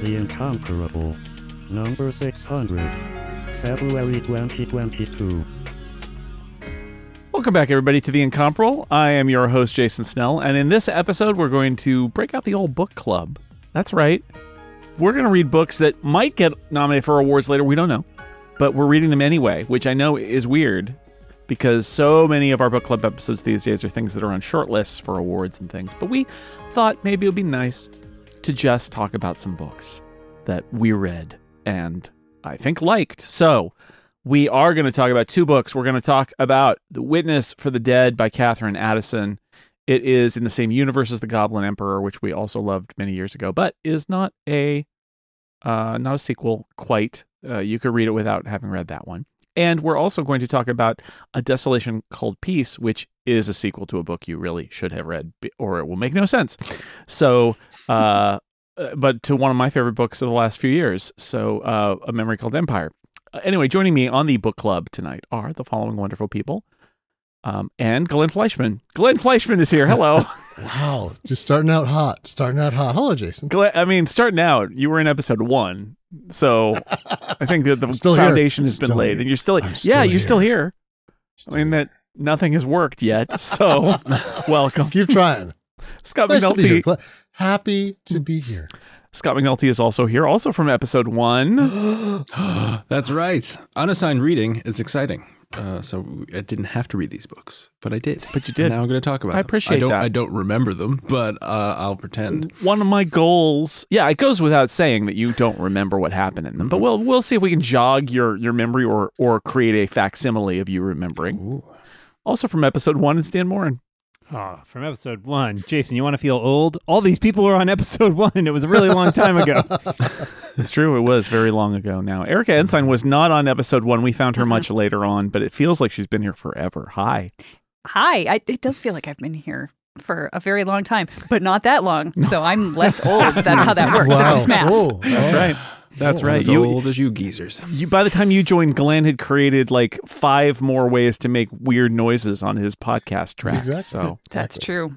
The Incomparable. Number 600. February 2022. Welcome back, everybody, to The Incomparable. I am your host, Jason Snell, and in this episode, we're going to break out the old book club. That's right. We're going to read books that might get nominated for awards later. We don't know. But we're reading them anyway, which I know is weird because so many of our book club episodes these days are things that are on short lists for awards and things. But we thought maybe it would be nice to just talk about some books that we read and I think liked. So we are going to talk about two books. We're going to talk about The Witness for the Dead by Katherine Addison. It is in the same universe as The Goblin Emperor, which we also loved many years ago, but is not a uh, not a sequel quite. Uh, you could read it without having read that one. And we're also going to talk about A Desolation Called Peace, which is a sequel to a book you really should have read, or it will make no sense. So, uh, uh, but to one of my favorite books of the last few years. So, uh, A Memory Called Empire. Uh, anyway, joining me on the book club tonight are the following wonderful people. Um, and Glenn Fleishman. Glenn Fleishman is here. Hello. wow. Just starting out hot. Starting out hot. Hello, Jason. Glenn, I mean, starting out, you were in episode one. So I think that the foundation here. has been laid. here. And you're still, I'm still yeah, you're here. still here. Still I mean, that nothing has worked yet. So welcome. Keep trying. Scott Nice to be here. McNulty. Gla- Happy to be here. Scott McNulty is also here, also from episode one. That's right. Unassigned reading is exciting. Uh, so I didn't have to read these books, but I did. But you did. And now I'm going to talk about I them. appreciate I don't, that. I don't remember them, but uh, I'll pretend. one of my goals yeah it goes without saying that you don't remember what happened in them but we'll we'll see if we can jog your your memory or or create a facsimile of you remembering also from episode one it's dan moren Oh, from episode one. Jason, you want to feel old? All these people were on episode one. It was a really long time ago. it's true it was very long ago now erica ensign was not on episode one we found her uh-huh. much later on but it feels like she's been here forever hi Hi. I, it does feel like I've been here for a very long time, but not that long. So I'm less old. That's how that works. It's Wow. just math. Oh, that's right that's right As you, old as you geezers. you by the time you joined glenn had created like five more ways to make weird noises on his podcast track Exactly. so That's true.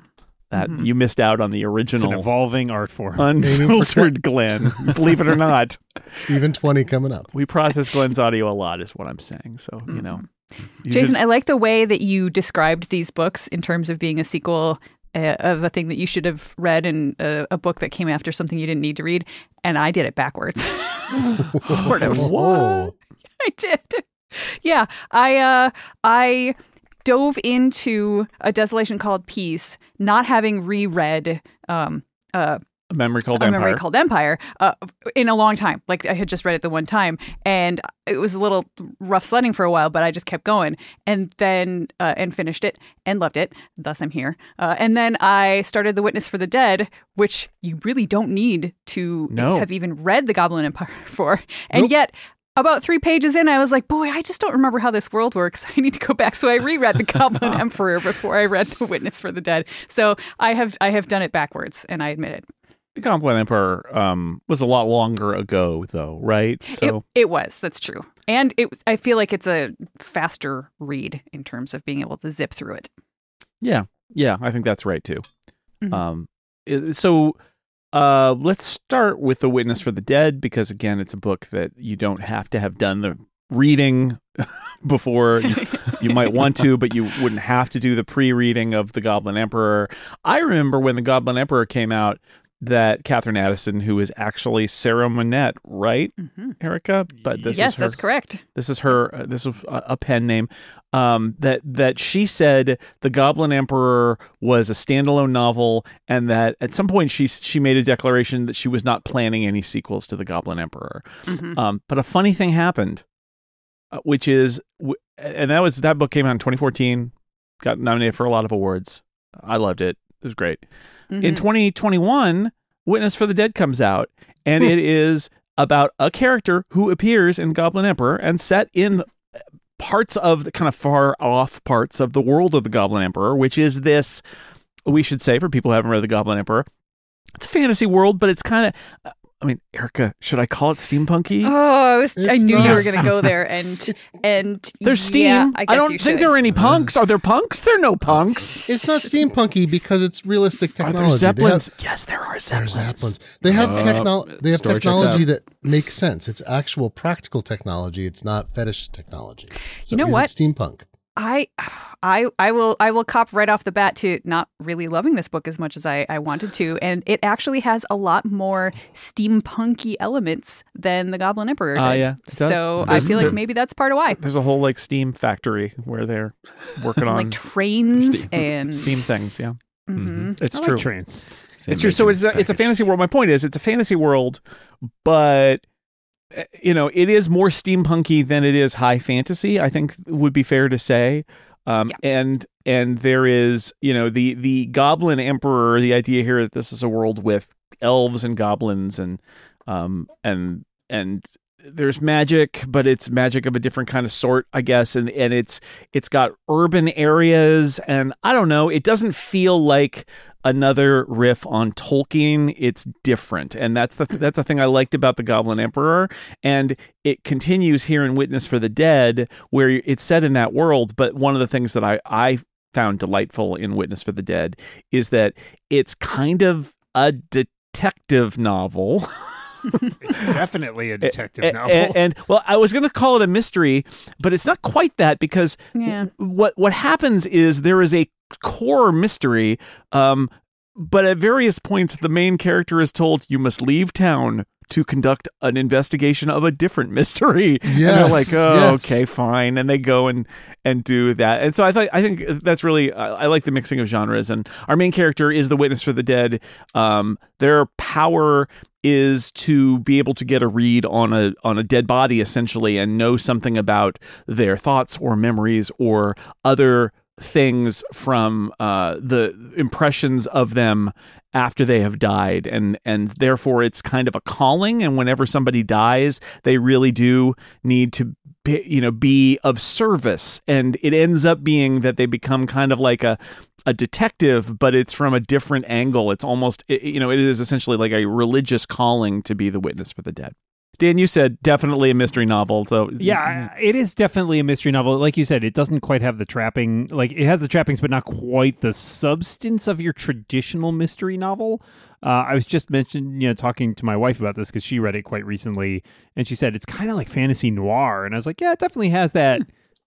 that mm-hmm. you missed out on the It's an original evolving art form. unfiltered Glenn. Believe it or not, Even 20 coming up. we process Glenn's audio a lot, is what I'm saying. So you mm-hmm. know, you Jason, should- I like the way that you described these books in terms of being a sequel uh, of a thing that you should have read and uh, a book that came after something you didn't need to read. And I did it backwards. sort of. Whoa. I did. Yeah, I uh I dove into a desolation called peace, not having reread um uh a memory called a Empire. memory called Empire uh, in a long time. Like I had just read it the one time, and it was a little rough sledding for a while, but I just kept going, and then uh, and finished it and loved it. Thus, I'm here. Uh, and then I started The Witness for the Dead, which you really don't need to No. have even read The Goblin Empire for, and Nope. yet. About three pages in, I was like, "Boy, I just don't remember how this world works. I need to go back." So I reread The Goblin Emperor before I read The Witness for the Dead. So I have I have done it backwards, and I admit it. The Goblin Emperor um, was a lot longer ago, though, right? So it, it was. That's true. And it, I feel like it's a faster read in terms of being able to zip through it. yeah, yeah, I think that's right too. Mhm. Um, it- so uh, let's start with the Witness for the Dead because again, it's a book that you don't have to have done the reading before. You, you might want to, but you wouldn't have to do the pre-reading of the Goblin Emperor. I remember when the Goblin Emperor came out that Katherine Addison, who is actually Sarah Monette, right, Erica? But this yes, is her, that's correct. This is her. Uh, this is a, a pen name. Um, that that she said the Goblin Emperor was a standalone novel, and that at some point she she made a declaration that she was not planning any sequels to the Goblin Emperor. Mhm. Um, but a funny thing happened, uh, which is, and that was that book came out in 2014, got nominated for a lot of awards. I loved it. It was great. In Mhm. 2021, Witness for the Dead comes out, and it is about a character who appears in Goblin Emperor and set in parts of the kind of far off parts of the world of the Goblin Emperor, which is this, we should say for people who haven't read the Goblin Emperor, it's a fantasy world, but it's kind of, I mean, Erica, should I call it steampunky? Oh, I, was, I It's knew you were going to go there, and It's and There's steam. Yeah, I, I, don't you think should. there are any punks. Are there punks? There are no punks. it's not steampunky because it's realistic technology. Are technology. there zeppelins? have- yes, there are There's zeppelins. zeppelins. They have Uh, techno- They have technology that makes sense. It's actual practical technology. It's not fetish technology. So You know is it what? steampunk. I, I, I will, I will cop right off the bat to not really loving this book as much as I, I wanted to, and it actually has a lot more steampunky elements than the Goblin Emperor. Ah, did. yeah, it does. So I feel like there- maybe that's part of why. There's a whole like steam factory where they're working on Like trains Steam- and steam things. Yeah, Mhm. it's I like true. trains. It's true. So it's a, it's a fantasy world. My point is, it's a fantasy world, but uh, you know, it is more steampunky than it is high fantasy. I think would be fair to say. Um, Yeah. And and there is, you know, the the Goblin Emperor. The idea here is this is a world with elves and goblins and um and and there's magic, but it's magic of a different kind of sort, I guess, and and it's it's got urban areas, and I don't know, it doesn't feel like another riff on Tolkien. It's different, and that's the that's the thing I liked about the Goblin Emperor, and it continues here in Witness for the Dead, where it's set in that world. But one of the things that I I found delightful in Witness for the Dead is that it's kind of a detective novel. It's definitely a detective A- novel. And, and, well, I was going to call it a mystery, but it's not quite that because Yeah. what what happens is there is a core mystery, um, but at various points the main character is told you must leave town to conduct an investigation of a different mystery. and they're like, oh, yes. okay, fine, and they go and and do that. And so I thought I think that's really I, I like the mixing of genres. And our main character is the witness for the dead. Um, their power is to be able to get a read on a on a dead body essentially and know something about their thoughts or memories or other things from uh, the impressions of them after they have died. And and therefore it's kind of a calling. And whenever somebody dies they really do need to be, you know be of service. And it ends up being that they become kind of like a a detective but it's from a different angle. It's almost you know it is essentially like a religious calling to be the witness for the dead Dan you said definitely a mystery novel so Yeah, it is definitely a mystery novel. Like you said, it doesn't quite have the trapping. Like it has the trappings, but not quite the substance of your traditional mystery novel. Uh, I was just mentioned, you know, talking to my wife about this because she read it quite recently, and she said it's kind of like fantasy noir, and I was like, yeah, it definitely has that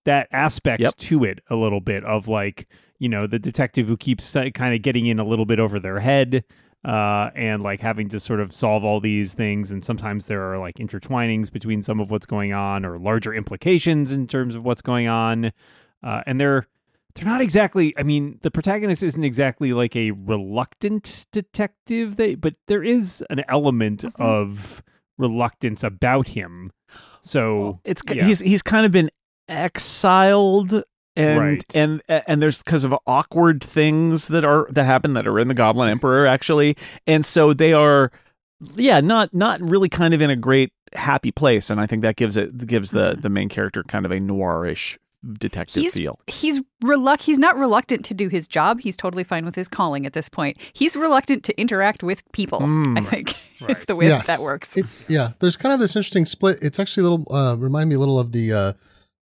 that aspect Yep. to it a little bit of like you know the detective who keeps kind of getting in a little bit over their head uh, and like having to sort of solve all these things. And sometimes there are like intertwinings between some of what's going on or larger implications in terms of what's going on. Uh, and they're they're not exactly. I mean, the protagonist isn't exactly like a reluctant detective. They, but there is an element of reluctance about him. So it's yeah. he's he's kind of been exiled and Right. and and there's because of awkward things that are that happen that are in the Goblin Emperor actually, and so they are, yeah, not not really kind of in a great happy place, and I think that gives it gives the the main character kind of a noirish detective He's feel. he's reluct he's not reluctant to do his job. He's totally fine with his calling at this point. He's reluctant to interact with people. Mm. I think is Right. the way yes, that works. It's yeah. There's kind of this interesting split. It's actually a little uh, remind me a little of the uh,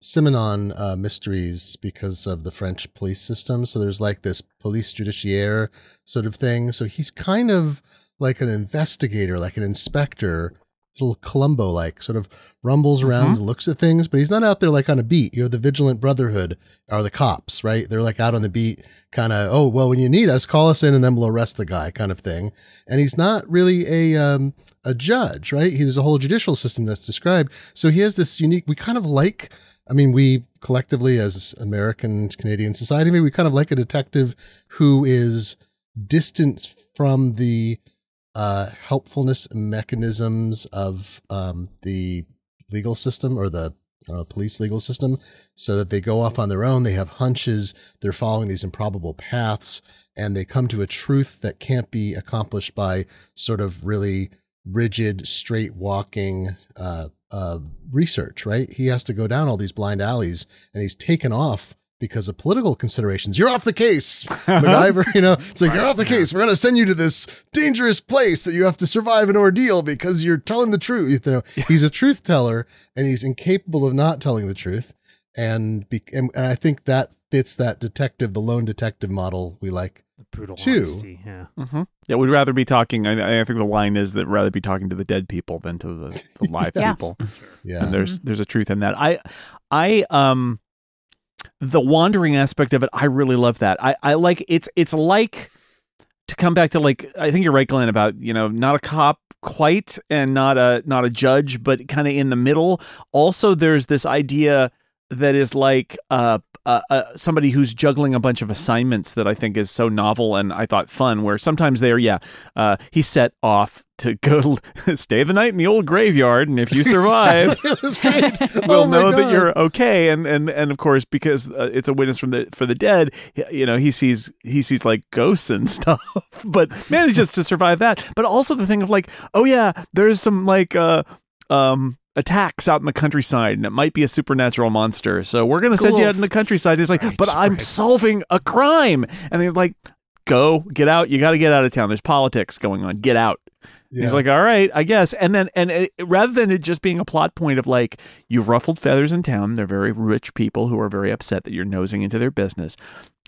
Simenon uh, mysteries because of the French police system. So there's like this police judiciaire sort of thing. So he's kind of like an investigator, like an inspector, little Columbo like, sort of rumbles around, looks at things, but he's not out there like on a beat. You know, the Vigilant Brotherhood are the cops, right? They're like out on the beat, kind of, oh, well, when you need us, call us in and then we'll arrest the guy kind of thing. And he's not really a, um, a judge, right? He, there's a whole judicial system that's described. So he has this unique, we kind of like, I mean, we collectively as American Canadian society, maybe we kind of like a detective who is distant from the uh, helpfulness mechanisms of um, the legal system or the police legal system so that they go off on their own. They have hunches. They're following these improbable paths and they come to a truth that can't be accomplished by sort of really rigid, straight walking uh, uh, research, right? He has to go down all these blind alleys and he's taken off because of political considerations. You're off the case, MacGyver. you know, it's like you're off the case. We're going to send you to this dangerous place that you have to survive an ordeal because you're telling the truth. You know, he's a truth teller and he's incapable of not telling the truth. And, be, and, and I think that fits that detective, the lone detective model we like. The brutal Two. honesty. Yeah. Mm-hmm. Yeah, we'd rather be talking. I, I think the line is that rather be talking to the dead people than to the, the live Yeah. people. Yeah. And there's there's a truth in that. I I um the wandering aspect of it, I really love that. I I like it's it's like to come back to like I think you're right, Glenn, about you know not a cop quite and not a not a judge, but kind of in the middle. Also, there's this idea that is like uh, uh, uh, somebody who's juggling a bunch of assignments that I think is so novel and I thought fun. Where sometimes they're yeah, uh, he set off to go stay the night in the old graveyard, and if you survive, it was great. we'll Oh know that you're okay. And and and of course, because uh, it's a witness from the for the dead, you know, he sees he sees like ghosts and stuff, but manages to survive that. But also the thing of like, oh yeah, there's some like uh um attacks out in the countryside and it might be a supernatural monster so we're gonna send you out in the countryside he's like Right, but i'm right. solving a crime and they're like go get out you got to get out of town there's politics going on get out Yeah. He's like, all right, I guess. And then, and it, rather than it just being a plot point of like, you've ruffled feathers in town, they're very rich people who are very upset that you're nosing into their business.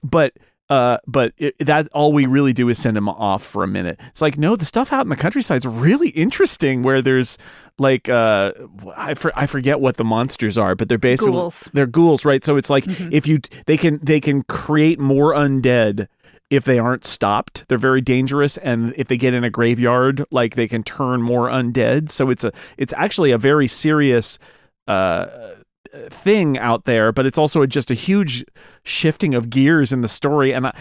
But, uh, but it, that all we really do is send them off for a minute. It's like, no, the stuff out in the countryside's really interesting where there's like, uh, I, for, I forget what the monsters are, but they're basically, Ghouls. they're ghouls, right? So it's like, Mhm. if you, they can, they can create more undead if they aren't stopped they're very dangerous and if they get in a graveyard like they can turn more undead so it's a it's actually a very serious uh thing out there but it's also just a huge shifting of gears in the story and i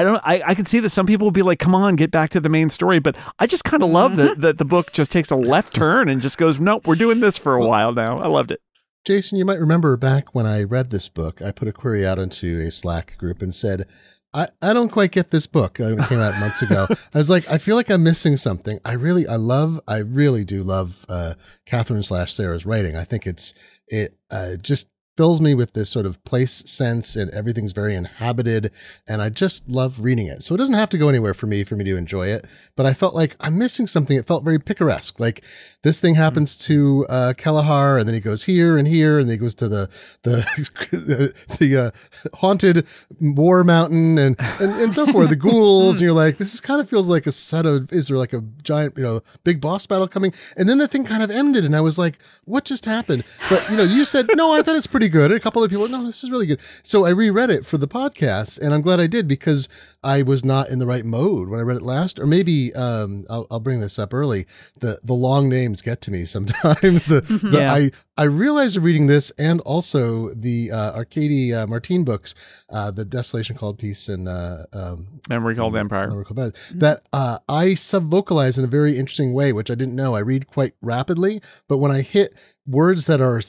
I don't. I, I can see that some people will be like, "Come on, get back to the main story." But I just kind of love that that the book just takes a left turn and just goes, "Nope, we're doing this for a while now." I loved it. Jason, you might remember back when I read this book, I put a query out into a Slack group and said, I, I don't quite get this book. Uh, It came out months ago. I was like, I feel like I'm missing something. I really, I love, I really do love uh, Katherine slash Sarah's writing. I think it's, it uh, just fills me with this sort of place sense and everything's very inhabited. And I just love reading it. So it doesn't have to go anywhere for me, for me to enjoy it. But I felt like I'm missing something. It felt very picaresque. Like this thing happens to uh, Celehar and then he goes here and here and then he goes to the, the, the uh, haunted war mountain and, and, and so forth, the ghouls. and you're like, this is kind of feels like a set of, is there like a giant, you know, big boss battle coming? And then the thing kind of ended and I was like, what just happened? But, you know, you said, no, I thought it's pretty good. And a couple of people, no, this is really good. So I reread it for the podcast and I'm glad I did because I was not in the right mode when I read it last. Or maybe, um, I'll, I'll bring this up early. The, the long names get to me sometimes. the, the Yeah. I, I realized reading this and also the uh, Arkady uh, Martine books, uh, the Desolation Called Peace and uh, um, Memory called Empire. Memory Called Empire, that uh, I sub vocalize in a very interesting way, which I didn't know. I read quite rapidly, but when I hit words that are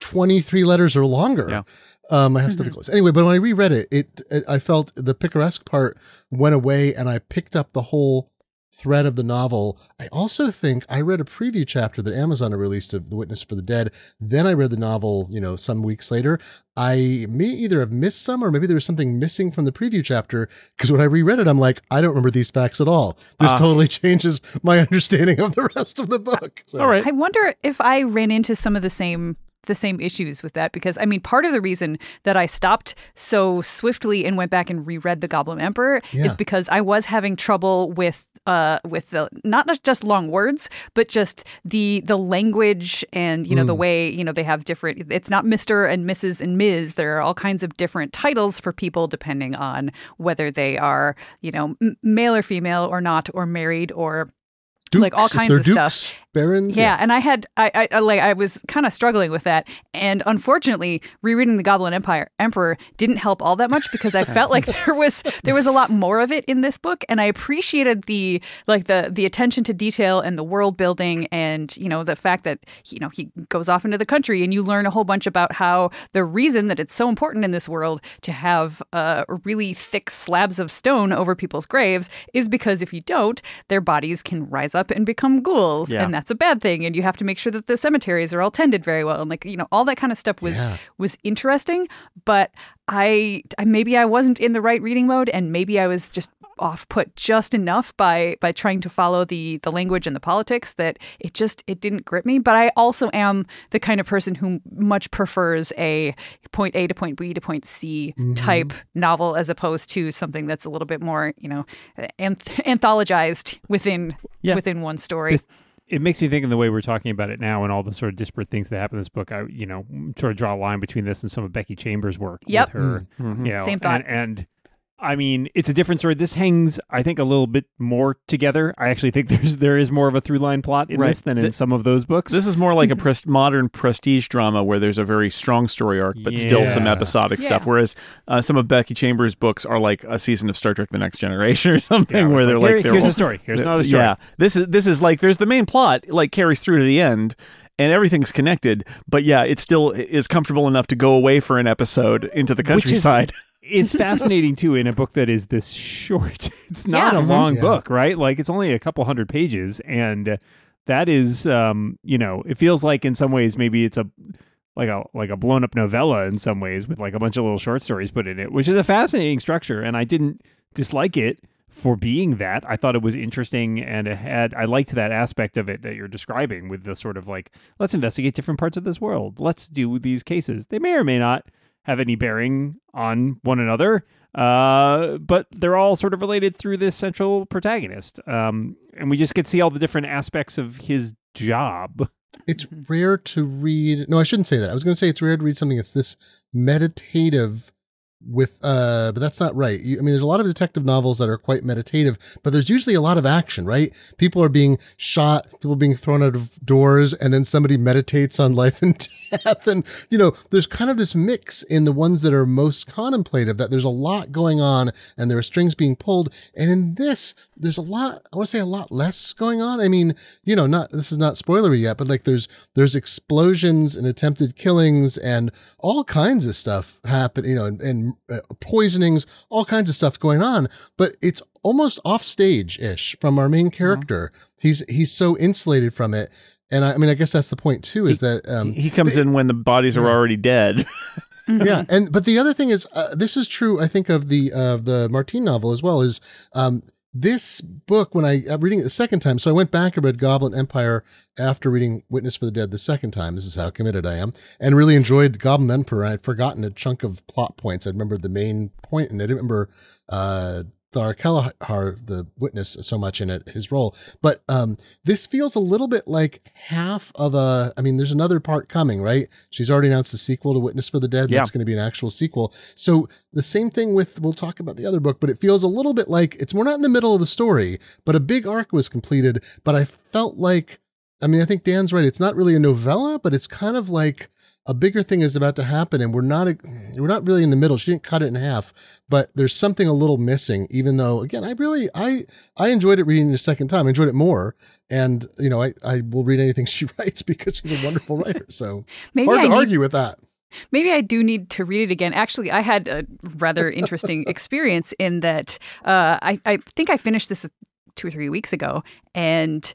23 letters or longer, Yeah. um, I have difficulties. Anyway, but when I reread it, it, it, I felt the picaresque part went away and I picked up the whole thread of the novel. I also think I read a preview chapter that Amazon had released of The Witness for the Dead. Then I read the novel, you know, some weeks later. I may either have missed some or maybe there was something missing from the preview chapter because when I reread it, I'm like, I don't remember these facts at all. This Ah. totally changes my understanding of the rest of the book. So, All right. I wonder if I ran into some of the same the same issues with that because I mean part of the reason that I stopped so swiftly and went back and reread The Goblin Emperor Yeah. is because I was having trouble with uh, with the not just long words, but just the the language and you know the way you know they have different. It's not Mister and Mrs. and Ms. There are all kinds of different titles for people depending on whether they are you know m- male or female or not or married or like all kinds of dukes, stuff. Barons. Yeah, and I had I, I I like I was kind of struggling with that, and unfortunately, rereading the Goblin Empire Emperor didn't help all that much because I felt like there was there was a lot more of it in this book, and I appreciated the like the the attention to detail and the world building, and you know the fact that you know he goes off into the country, and you learn a whole bunch about how the reason that it's so important in this world to have uh, really thick slabs of stone over people's graves is because if you don't, their bodies can rise up and become ghouls, Yeah. and that's a bad thing and you have to make sure that the cemeteries are all tended very well and like you know all that kind of stuff was Yeah. was interesting but I, I maybe I wasn't in the right reading mode and maybe I was just off put just enough by by trying to follow the the language and the politics that it just it didn't grip me but I also am the kind of person who much prefers a point A to point B to point C type novel as opposed to something that's a little bit more you know anth- anthologized within Yeah. within one story This- it makes me think in the way we're talking about it now and all the sort of disparate things that happen in this book. I, you know, sort of draw a line between this and some of Becky Chambers' work Yep. with her. Mhm. You know, Same thought. And, and I mean, it's a different story. This hangs, I think, a little bit more together. I actually think there's there is more of a through line plot in Right. this than in Th- some of those books. This is more like a pres- modern prestige drama where there's a very strong story arc, but still some episodic Yeah. stuff. Whereas uh, some of Becky Chambers' books are like a season of Star Trek: The Next Generation or something, Yeah, where they're like, like, here- they're here's all- a story. Here's another story. Yeah, this is this is like there's the main plot like carries through to the end. And everything's connected, but yeah, it still is comfortable enough to go away for an episode into the Which is- countryside. Is fascinating too in a book that is this short. It's not Yeah. a Mhm. long Yeah. book, right? Like it's only a couple hundred pages, and that is, um, you know, it feels like in some ways maybe it's a like a like a blown up novella in some ways with like a bunch of little short stories put in it, which is a fascinating structure, and I didn't dislike it for being that. I thought it was interesting and it had I liked that aspect of it that you're describing with the sort of like let's investigate different parts of this world. Let's do these cases. They may or may not have any bearing on one another, uh, but they're all sort of related through this central protagonist. Um, and we just get to see all the different aspects of his job. it's rare to read no i shouldn't say that i was going to say it's rare to read something that's this meditative with uh but that's not right. You- i mean there's a lot of detective novels that are quite meditative but there's usually a lot of action right? People are being shot people being thrown out of doors and then somebody meditates on life and death. And you know there's kind of this mix in the ones that are most contemplative that there's a lot going on and there are strings being pulled. And in this there's a lot i want to say a lot less going on. I mean you know not this is not spoilery yet but like there's there's explosions and attempted killings and all kinds of stuff happen you know and, and uh, poisonings all kinds of stuff going on but it's almost off stage ish from our main character he's he's so insulated from it and I, I mean i guess that's the point too is that um he comes in when the bodies are Yeah. already dead. yeah and but the other thing is uh, this is true i think of the uh, the martine novel as well is um this book when i i'm reading it the second time so i went back and read goblin empire after reading witness for the dead the second time. This is how committed i am. And really enjoyed goblin Empire. i'd forgotten a chunk of plot points. I remembered the main point and i didn't remember uh Thara Celehar, the witness, so much in it, his role. But um, this feels a little bit like half of a. I mean, there's another part coming, right? She's already announced a sequel to Witness for the Dead. Yeah. That's going to be an actual sequel. So the same thing with. We'll talk about the other book, but it feels a little bit like it's. We're not in the middle of the story, but a big arc was completed. But I felt like. I mean, I think Dan's right. It's not really a novella, but it's kind of like a bigger thing is about to happen and we're not we're not really in the middle. She didn't cut it in half but there's something a little missing even though again i really i i enjoyed it reading it a second time. I enjoyed it more and you know i i will read anything she writes because she's a wonderful writer so Maybe hard I to need- argue with that. Maybe I do need to read it again. Actually, I had a rather interesting experience in that uh, I, I think I finished this two or three weeks ago, and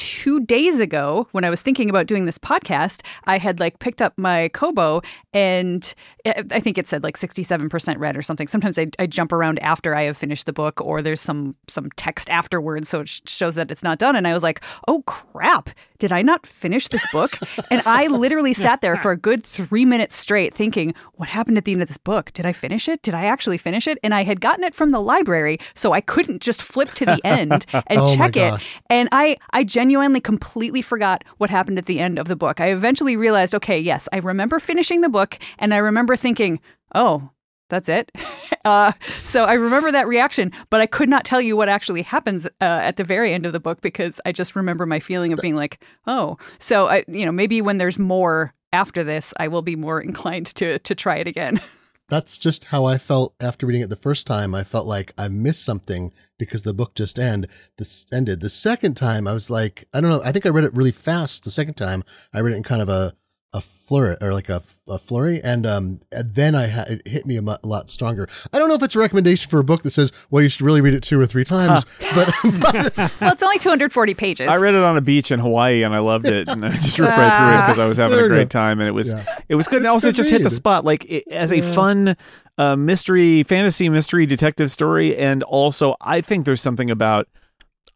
two days ago, when I was thinking about doing this podcast, I had like picked up my Kobo and I I think it said like 67% read or something. Sometimes I, I jump around after I have finished the book or there's some some text afterwards. So it sh- shows that it's not done. And I was like, oh crap, did I not finish this book? and I literally sat there for a good three minutes straight thinking, what happened at the end of this book? Did I finish it? Did I actually finish it? And I had gotten it from the library, so I couldn't just flip to the end and Oh check it. And I, I genuinely completely forgot what happened at the end of the book. I eventually realized, okay, yes, I remember finishing the book, and I remember thinking, oh, that's it. Uh, so I remember that reaction, but I could not tell you what actually happens uh, at the very end of the book because I just remember my feeling of being like, oh. So I, you know, maybe when there's more after this, I will be more inclined to to try it again. That's just how I felt after reading it the first time. I felt like I missed something because the book just end this ended. The second time, I was like, I don't know. I think I read it really fast. The second time, I read it in kind of a a flurry or like a, a flurry, and um, and then I ha- it hit me a, mu- a lot stronger. I don't know if it's a recommendation for a book that says, well, you should really read it two or three times, but, but well, it's only 240 pages. I read it on a beach in Hawaii and I loved it, and I just ripped right through it because I was having There a great go. time, and it was Yeah. it was good. And It's also, it good just hit the spot like it, as a fun uh, mystery, fantasy mystery detective story, and also I think there's something about.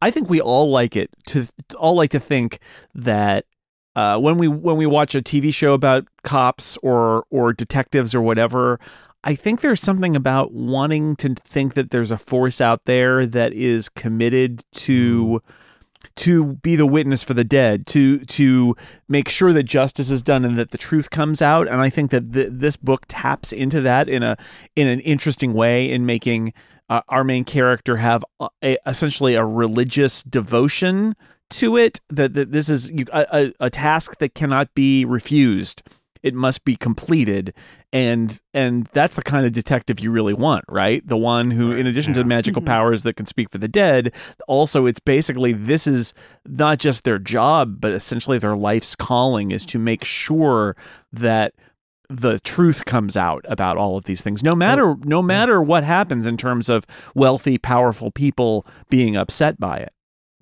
I think we all like it to all like to think that uh, when we when we watch a TV show about cops or or detectives or whatever, I think there's something about wanting to think that there's a force out there that is committed to to be the witness for the dead, to to make sure that justice is done and that the truth comes out. And I think that th- this book taps into that in a in an interesting way in making uh, our main character have a, a, essentially a religious devotion to it. That, that this is you, a, a, a task that cannot be refused. It must be completed, and and that's the kind of detective you really want, right? The one who, in addition to yeah. magical mm-hmm. powers that can speak for the dead, also it's basically this is not just their job, but essentially their life's calling is to make sure that the truth comes out about all of these things no matter no matter what happens in terms of wealthy powerful people being upset by it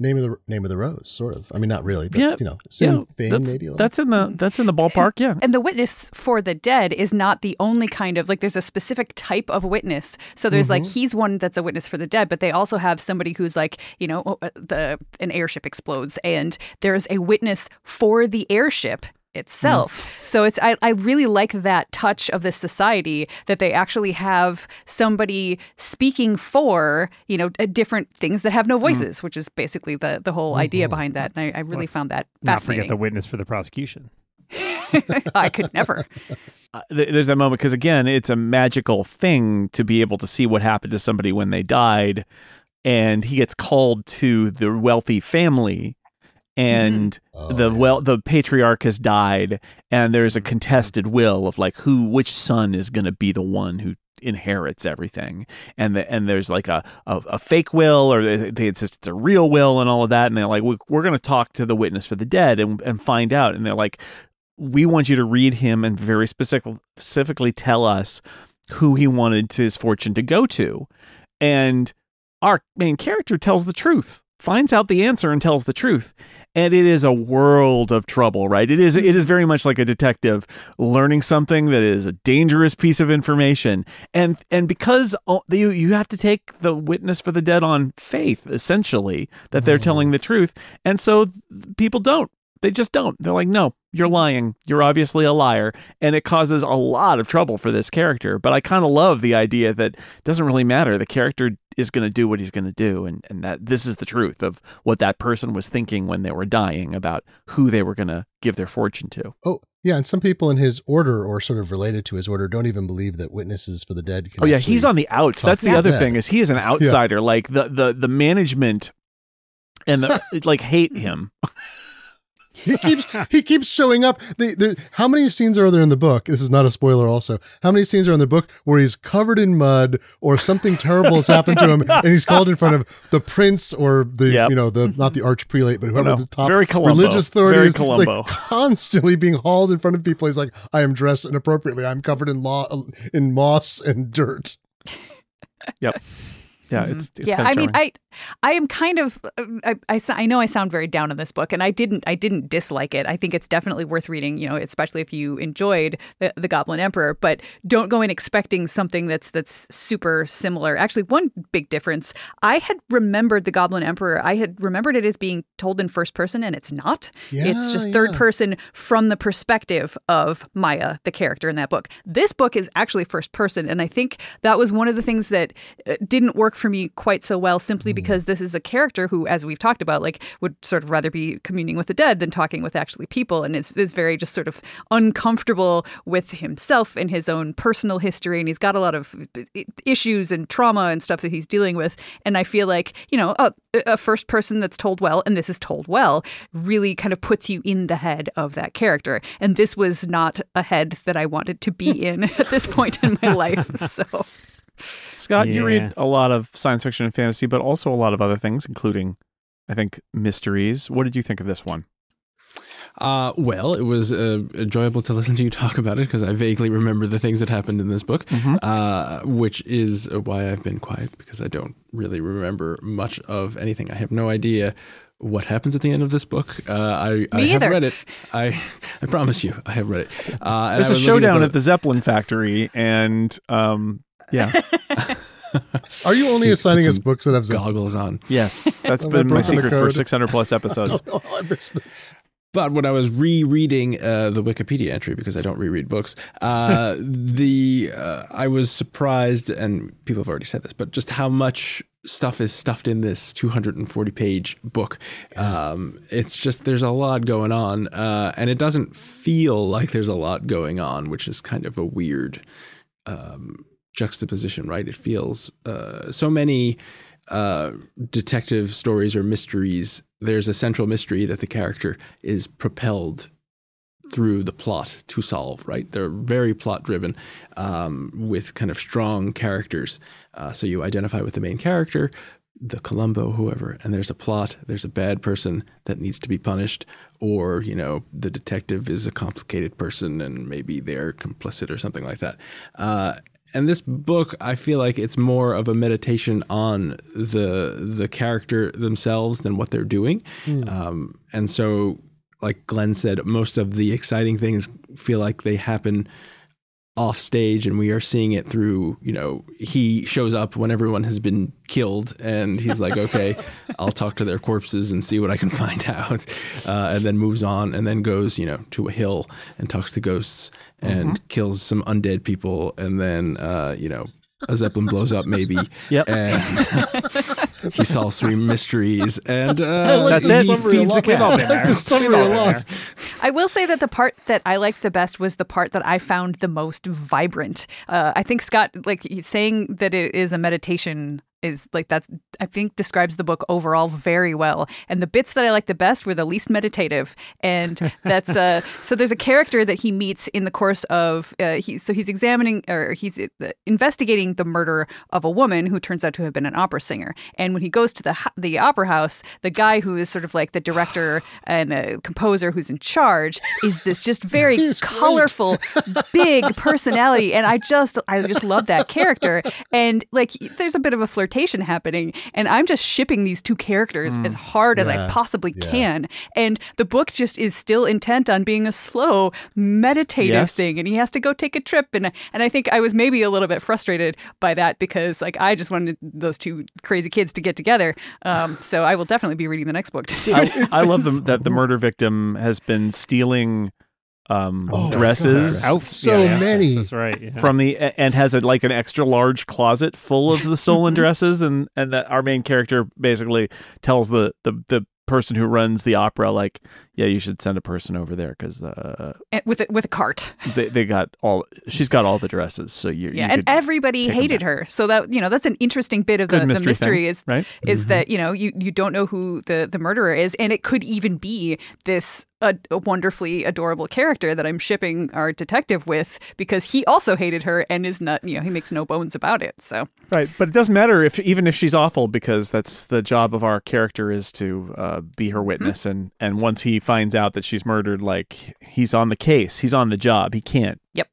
name of the name of the rose, sort of. I mean, not really, but Yeah, you know, same Yeah, thing, that's, maybe. a little. that's in the that's in the ballpark yeah And the witness for the dead is not the only kind of like there's a specific type of witness. So there's like he's one that's a witness for the dead, but they also have somebody who's like, you know, uh, the an airship explodes and there's a witness for the airship itself. Mm. So it's I, I really like that touch of this society that they actually have somebody speaking for, you know, different things that have no mm. voices, which is basically the the whole mm-hmm. idea behind that. And I, I really found that Not fascinating. forget the witness for the prosecution. I could never. uh, there's that moment because again it's a magical thing to be able to see what happened to somebody when they died and he gets called to the wealthy family Mm-hmm. and Oh, the yeah. well the patriarch has died and there's a mm-hmm. contested will of like who which son is going to be the one who inherits everything. And the, and there's like a, a, a fake will or they, they insist it's a real will and all of that and they're like we, we're going to talk to the witness for the dead and, and find out. And they're like we want you to read him and very specific, specifically tell us who he wanted his fortune to go to. And our main character tells the truth finds out the answer and tells the truth. And it is a world of trouble right? It is it is very much like a detective learning something that is a dangerous piece of information. And and because you you have to take the witness for the dead on faith essentially that they're mm. telling the truth. And so people don't they just don't. They're like no you're lying. You're obviously a liar. And it causes a lot of trouble for this character. But i kind of love the idea that it doesn't really matter. The character is going to do what he's going to do and, and that this is the truth of what that person was thinking when they were dying about who they were going to give their fortune to. Oh, yeah, and some people in his order or sort of related to his order don't even believe that witnesses for the dead can oh yeah he's on the outs. that's the other thing is he is an outsider. Like the the the management and the like hate him He keeps he keeps showing up. The, the, how many scenes are there in the book? This is not a spoiler. Also, how many scenes are in the book where he's covered in mud or something terrible has happened to him, and he's called in front of the prince or the Yep. you know the not the arch prelate, but whoever no. the top Very religious authority Very is. Like constantly being hauled in front of people. He's like, I am dressed inappropriately. I'm covered in law in moss and dirt. Yep. Yeah, it's, it's yeah, kind of I mean. I I am kind of I I, I I know I sound very down on this book, and I didn't I didn't dislike it. I think it's definitely worth reading. You know, especially if you enjoyed the, the Goblin Emperor, but don't go in expecting something that's that's super similar. Actually, one big difference: I had remembered the Goblin Emperor. I had remembered it as being told in first person, and it's not. Yeah, it's Yeah, just third yeah. person from the perspective of Maia, the character in that book. This book is actually first person, and I think that was one of the things that uh, didn't work for me quite so well, simply hmm. because this is a character who, as we've talked about, like would sort of rather be communing with the dead than talking with actually people, and it's, it's very just sort of uncomfortable with himself and his own personal history, and he's got a lot of uh, issues and trauma and stuff that he's dealing with, and I feel like you know a, a first person that's told well, and this is told well, really kind of puts you in the head of that character, and this was not a head that I wanted to be in at this point in my life, so. Scott, you read a lot of science fiction and fantasy, but also a lot of other things, including, I think, mysteries. What did you think of this one? Uh, well, it was uh, enjoyable to listen to you talk about it because I vaguely remember the things that happened in this book, uh, which is why I've been quiet because I don't really remember much of anything. I have no idea what happens at the end of this book. Uh, I, I have read it. I I promise you, I have read it. Uh, There's a was looking showdown the- at the Zeppelin factory, and um, yeah, Are you only assigning us books that have Zeppelin? goggles on. yes, that's been my secret for 600 plus I episodes. don't know how I missed this. But when I was rereading uh, the Wikipedia entry because I don't reread books, uh, the uh, I was surprised, and people have already said this, but just how much stuff is stuffed in this 240 page book. Um, it's just there's a lot going on, uh, and it doesn't feel like there's a lot going on, which is kind of a weird um, juxtaposition, right? It feels uh, so many uh, detective stories or mysteries. There's a central mystery that the character is propelled through the plot to solve, right? They're very plot driven um, with kind of strong characters. Uh, so you identify with the main character, the Columbo, whoever, and there's a plot, there's a bad person that needs to be punished, or, you know, the detective is a complicated person and maybe they're complicit or something like that. Uh, and this book, I feel like it's more of a meditation on the the character themselves than what they're doing. Um, and so, like Glenn said, most of the exciting things feel like they happen off stage and we are seeing it through you know he shows up when everyone has been killed and he's like okay i'll talk to their corpses and see what i can find out uh, and then moves on and then goes you know to a hill and talks to ghosts and kills some undead people and then uh, you know a zeppelin blows up maybe Yep. and he solves three mysteries and uh, That's it. summary feeds a a cat. I like the summary a lot. I will say that the part that I liked the best was the part that I found the most vibrant. Uh, I think Scott, like saying that it is a meditation, is like that. I think describes the book overall very well. And the bits that I liked the best were the least meditative. And that's uh, so. There's a character that he meets in the course of uh, he. So he's examining or he's uh, investigating the murder of a woman who turns out to have been an opera singer. And when he goes to the the opera house, the guy who is sort of like the director and uh, composer who's in charge is this just very colorful, big personality, and I just I just love that character. And like, there's a bit of a flirtation happening, and I'm just shipping these two characters as hard as I possibly Yeah. can. And the book just is still intent on being a slow, meditative Yes. thing, and he has to go take a trip. And and I think I was maybe a little bit frustrated by that because like I just wanted those two crazy kids to get together. Um, so I will definitely be reading the next book to see. I, I love them that the murder victim has been stealing um, Oh, dresses God. Outf- So many. That's, that's right. Yeah. from the and has a, like an extra large closet full of the stolen dresses, and and that our main character basically tells the the the person who runs the opera like, yeah, you should send a person over there because uh, with a, with a cart. they they got all she's got all the dresses, so you Yeah, you and everybody hated her. So that you know, that's an interesting bit of the Good the mystery mystery, thing, is right? is that you know you you don't know who the the murderer is, and it could even be this a, a wonderfully adorable character that I'm shipping our detective with because he also hated her and is not you know he makes no bones about it. So Right, but it doesn't matter if even if she's awful because that's the job of our character is to uh, be her witness, and and once he finds out that she's murdered, like he's on the case, he's on the job, he can't Yep.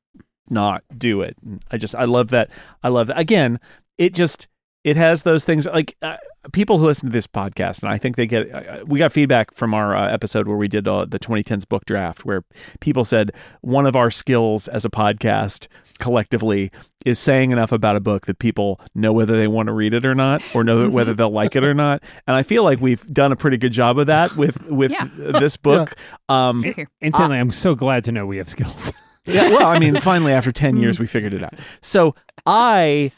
not do it. And I just I love that. I love that again. It just it has those things like uh, people who listen to this podcast, and I think they get. Uh, we got feedback from our uh, episode where we did uh, the 2010s book draft, where people said one of our skills as a podcast collectively is saying enough about a book that people know whether they want to read it or not, or know Mm-hmm. whether they'll like it or not. And I feel like we've done a pretty good job of that with with Yeah. this book. Um, Here, here. Instantly, I'm so glad to know we have skills. yeah, well, I mean, finally, after 10 years, we figured it out. So I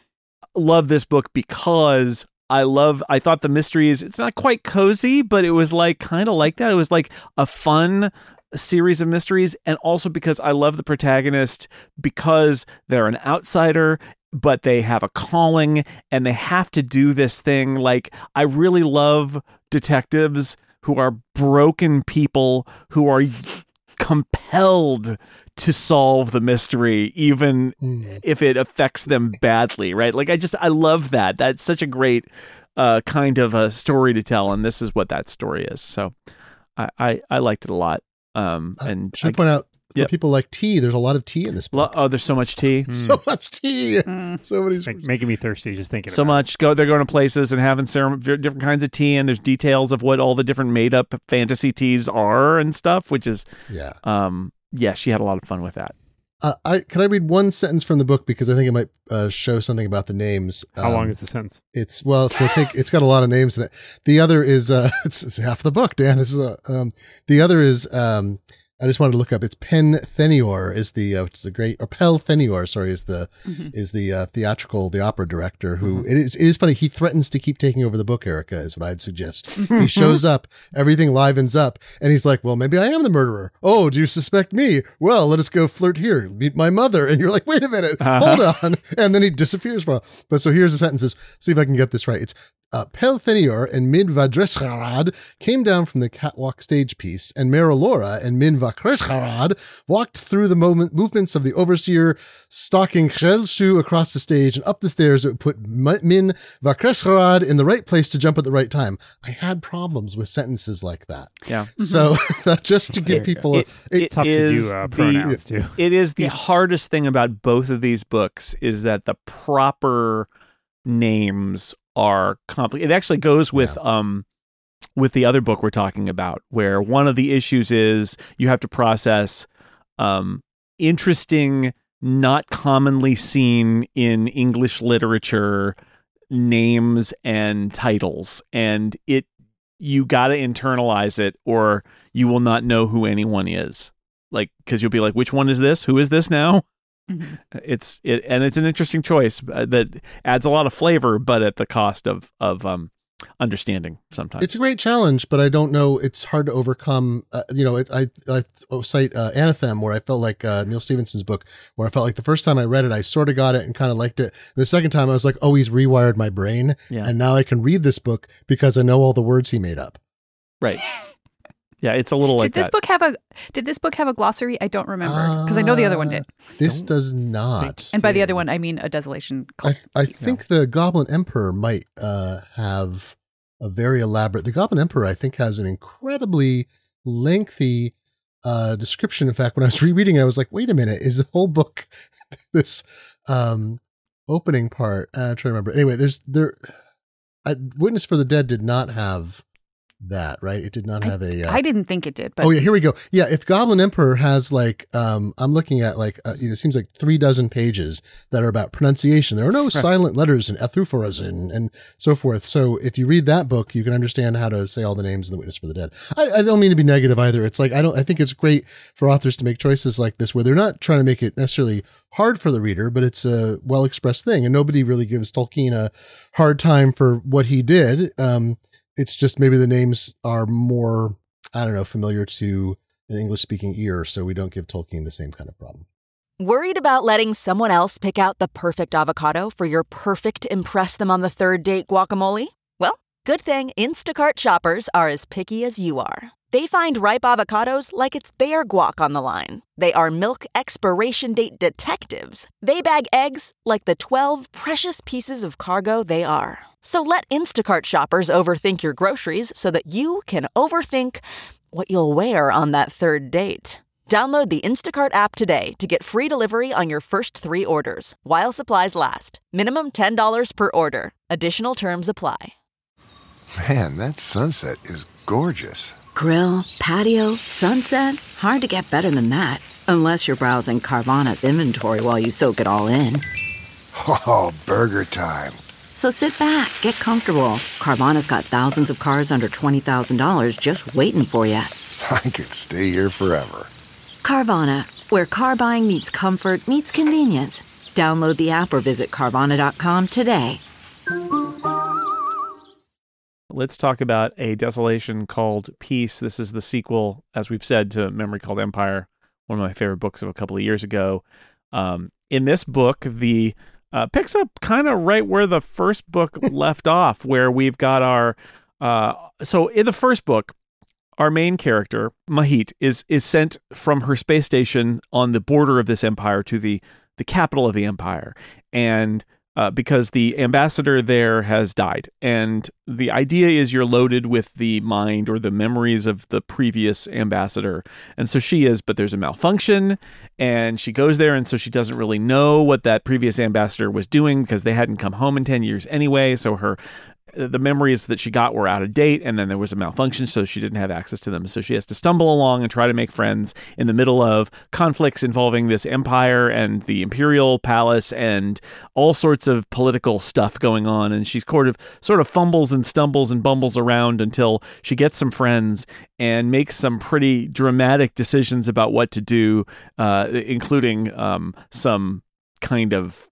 love this book because I love, I thought the mysteries, it's not quite cozy, but it was like kind of like that. It was like a fun series of mysteries. And also because I love the protagonist because they're an outsider. But they have a calling and they have to do this thing. Like, I really love detectives who are broken people who are compelled to solve the mystery even Mm. if it affects them badly right like i just i love that that's such a great uh kind of a story to tell and this is what that story is so i i, I liked it a lot um I and should I- point out for Yep. people like tea, there's a lot of tea in this lo- book. oh there's so much tea So much tea. Mm. So many. It's make- making me thirsty just thinking. so about much go they're going to places and having cerem- different kinds of tea and there's details of what all the different made up fantasy teas are and stuff which is Yeah. um yeah she had a lot of fun with that Uh, I can I read one sentence from the book because I think it might uh, show something about the names. it. How long Um, is the sentence? It's well, it's gonna take. It's got a lot of names in it. The other is uh, it's, it's half the book. Dan this is uh, um, the other is um, I just wanted to look up. It's Pen Thenior is the uh, which is a great or Pel Thenior. Sorry, is the is the uh, theatrical the opera director who it is it is funny. He threatens to keep taking over the book. Erika is what I'd suggest. he shows up, everything livens up, and he's like, "Well, maybe I am the murderer. Oh, do you suspect me? Well, let us go flirt here. Meet my mother." And you're like, "Wait a minute, hold on," and then he disappears for a while. But so here's the sentences. See if I can get this right. It's uh, Pelthenior and Min Vadresharad came down from the catwalk stage piece, and Merilora and Min Vakresharad walked through the moment, movements of the overseer, stalking Khelshu across the stage and up the stairs that would put M- Min Vakresharad in the right place to jump at the right time. I had problems with sentences like that. yeah So just to give people a, It- it- It's tough to is do uh, the- pronouns too. it is the Yeah. hardest thing about both of these books is that the proper names are complicated. It actually goes with um with the other book we're talking about, where one of the issues is you have to process um interesting, not commonly seen in English literature names and titles. And it you gotta internalize it or you will not know who anyone is like because you'll be like which one is this who is this now Mhm. it's it and it's an interesting choice uh, that adds a lot of flavor but at the cost of of um understanding sometimes It's a great challenge, but I don't know. It's hard to overcome. Uh, you know, it, I I cite uh, Anathem, where I felt like uh, Neal Stephenson's book, where I felt like the first time I read it, I sort of got it and kind of liked it. The second time, I was like, oh, he's rewired my brain, Yeah. and now I can read this book because I know all the words he made up. right yeah it's a little like did this that book have a Did this book have a glossary? I don't remember because I know the other one did. This Don't does not. And by the other one, I mean a desolation. I, Cult. I think the Goblin Emperor might uh, have a very elaborate. The Goblin Emperor, I think, has an incredibly lengthy uh, description. In fact, when I was rereading, it, I was like, "Wait a minute, is the whole book this um, opening part?" Uh, I'm trying to remember. Anyway, there's there. I, Witness for the Dead did not have that, right? It did not have a. Uh, I didn't think it did, but oh yeah, here we go. Yeah, if Goblin Emperor has like, um, I'm looking at like, uh, you know, it seems like three dozen pages that are about pronunciation. There are no silent letters in Ethuveraz and, and so forth. So if you read that book, you can understand how to say all the names in the Witness for the Dead. I, I don't mean to be negative either. It's like I don't. I think it's great for authors to make choices like this where they're not trying to make it necessarily hard for the reader, but it's a well expressed thing, and nobody really gives Tolkien a hard time for what he did. Um, it's just maybe the names are more I don't know, familiar to an English speaking ear, so we don't give Tolkien the same kind of problem. Worried about letting someone else pick out the perfect avocado for your perfect impress them on the third date guacamole? Well, good thing Instacart shoppers are as picky as you are. They find ripe avocados like it's their guac on the line. They are milk expiration date detectives. They bag eggs like the 12 precious pieces of cargo they are. So let Instacart shoppers overthink your groceries so that you can overthink what you'll wear on that third date. Download the Instacart app today to get free delivery on your first three orders while supplies last. Minimum $10 per order. Additional terms apply. Man, that sunset is gorgeous. Grill, patio, sunset. Hard to get better than that. Unless you're browsing Carvana's inventory while you soak it all in. Oh, burger time. So sit back, get comfortable. Carvana's got thousands of cars under $20,000 just waiting for you. I could stay here forever. Carvana, where car buying meets comfort, meets convenience. Download the app or visit Carvana.com today. Let's talk about a desolation called Peace. This is the sequel, as we've said, to Memory Called Empire, one of my favorite books of a couple of years ago. Um, in this book, the uh, picks up kind of right where the first book left off, where we've got our. Uh, so in the first book, our main character Mahit is is sent from her space station on the border of this empire to the the capital of the empire, and uh, because the ambassador there has died. And the idea is you're loaded with the mind or the memories of the previous ambassador. And so she is, but there's a malfunction. And she goes there. And so she doesn't really know what that previous ambassador was doing because they hadn't come home in 10 years anyway. So her the memories that she got were out of date and then there was a malfunction so she didn't have access to them. So she has to stumble along and try to make friends in the middle of conflicts involving this empire and the imperial palace and all sorts of political stuff going on. And she's sort of sort of fumbles and stumbles and bumbles around until she gets some friends and makes some pretty dramatic decisions about what to do uh, including um, some kind of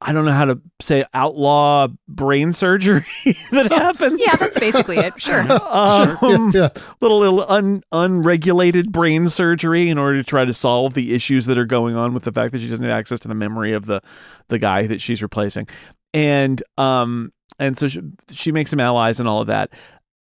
I don't know how to say outlaw brain surgery that happens. Yeah, that's basically it. Sure. Um, Yeah, Little, little un, unregulated brain surgery in order to try to solve the issues that are going on with the fact that she doesn't have access to the memory of the the guy that she's replacing, and um and so she, she makes some allies and all of that.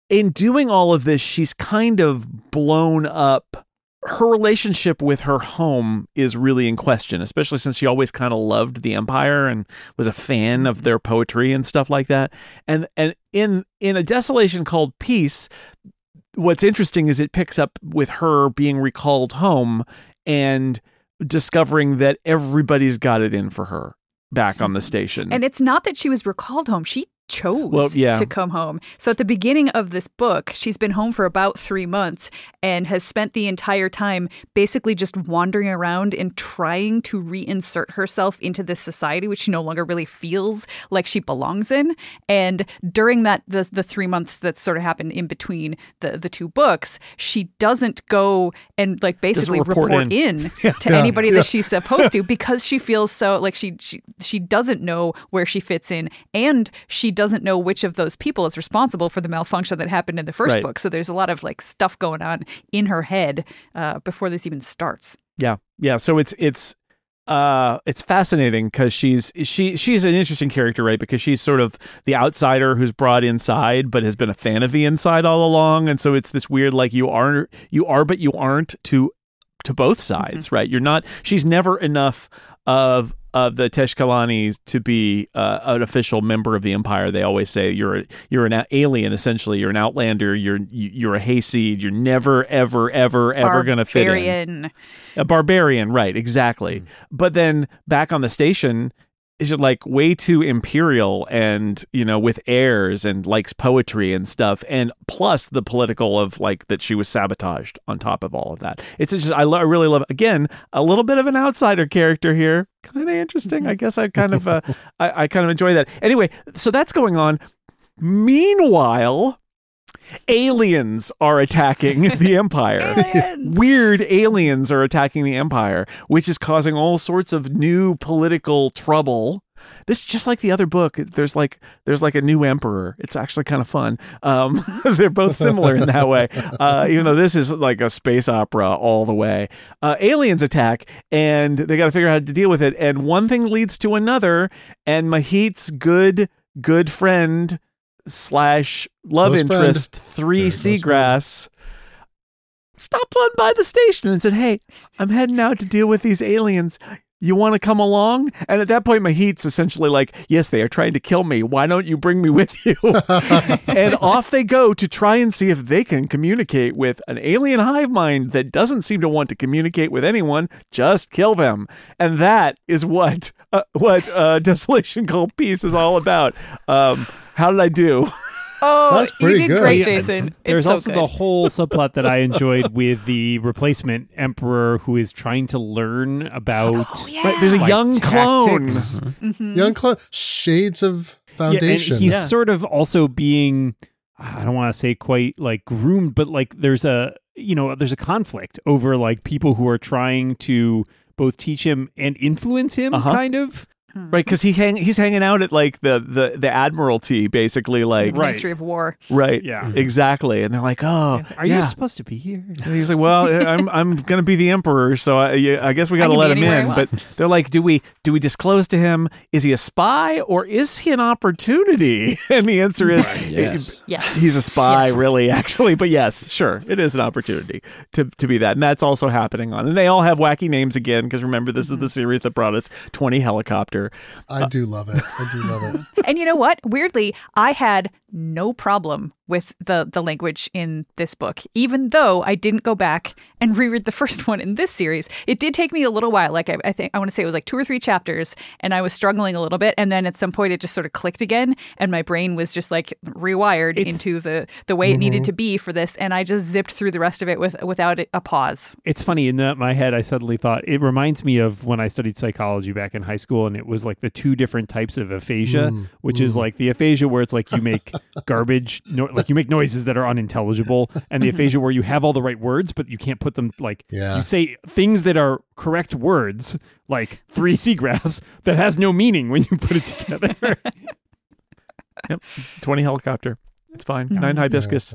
In doing all of this, she's kind of blown up her relationship with her home is really in question, especially since she always kind of loved the Empire and was a fan of their poetry and stuff like that. And and in in a desolation called Peace, what's interesting is it picks up with her being recalled home and discovering that everybody's got it in for her back on the station. And it's not that she was recalled home. She chose Well, yeah. to come home. So at the beginning of this book, she's been home for about three months and has spent the entire time basically just wandering around and trying to reinsert herself into this society, which she no longer really feels like she belongs in. And during that, the, the three months that sort of happened in between the, the two books, she doesn't go and like basically report report, in. in, to anybody that she's supposed to because she feels so like she, she she doesn't know where she fits in and she doesn't know which of those people is responsible for the malfunction that happened in the first Right. book so there's a lot of like stuff going on in her head uh, before this even starts Yeah, yeah. So it's it's uh it's fascinating because she's she she's an interesting character, right? Because she's sort of the outsider who's brought inside, but has been a fan of the inside all along, and so it's this weird like you are you are but you aren't to to both sides, right? You're not. She's never enough of of the Teshkalanis to be uh, an official member of the empire. They always say you're a, you're an alien, essentially. You're an outlander. You're you- you're a hayseed. You're never ever ever ever going to fit in a barbarian, right? Exactly. But then back on the station, is just like way too imperial and you know with airs and likes poetry and stuff, and plus the political of like that she was sabotaged on top of all of that. It's just I, lo- I really love again a little bit of an outsider character here, kind of interesting. I guess I kind of uh, I, I kind of enjoy that. Anyway, so that's going on. Meanwhile, aliens are attacking the empire. Weird aliens are attacking the empire, which is causing all sorts of new political trouble. This just like the other book. There's like there's like a new emperor. It's actually kind of fun. Um, they're both similar in that way. Uh, even though this is like a space opera all the way. Uh, aliens attack, and they got to figure out how to deal with it. And one thing leads to another. And Mahit's good good friend slash love Close friend. interest three Very seagrass stopped on by the station and said hey i'm heading out to deal with these aliens You want to come along? And at that point, Mahit's essentially like, Yes, they are trying to kill me. Why don't you bring me with you? and off they go to try and see if they can communicate with an alien hive mind that doesn't seem to want to communicate with anyone. Just kill them. And that is what uh, what uh, Desolation Called Peace is all about. Um, how did I do? Oh, That's you did good. great, Yeah, Jason. There's so also good. the whole subplot that I enjoyed with the replacement emperor who is trying to learn about. Oh, yeah. Right, there's a like, young clone. tactics. Mhm. Young clone, shades of Yeah, foundation. and he's Yeah. sort of also being I don't want to say quite like groomed, but like there's a you know, there's a conflict over like people who are trying to both teach him and influence him Uh-huh. kind of. Right, because he hang he's hanging out at like the the the Admiralty, basically, like Right. Ministry of War. right, Yeah. Mm-hmm. exactly. And they're like, "Oh, Are yeah. you supposed to be here? And he's like, "Well, I'm I'm gonna be the emperor, so I, I guess we got to let him in." But they're like, "Do we do we disclose to him? Is he a spy or is he an opportunity?" And the answer is, Yes. Yes. he's a spy, really, actually. But yes, sure, it is an opportunity to to be that, and that's also happening on. And they all have wacky names again because remember, this is the series that brought us Twenty Helicopter. I do love it. I do love it. And you know what? Weirdly, I had no problem with the the language in this book, even though I didn't go back and reread the first one in this series. It did take me a little while. Like I, I think I want to say it was like two or three chapters, and I was struggling a little bit. And then at some point, it just sort of clicked again, and my brain was just like rewired It's- into the the way it needed to be for this. And I just zipped through the rest of it with without a pause. It's funny in the, my head. I suddenly thought it reminds me of when I studied psychology back in high school, and it was like the two different types of aphasia, Mm, which is like the aphasia where it's like you make garbage, no, like you make noises that are unintelligible, and the aphasia where you have all the right words but you can't put them like Yeah. you say things that are correct words, like three seagrass, that has no meaning when you put it together. Yep, Twenty Helicopter. It's fine. Nine mm-hmm. Hibiscus.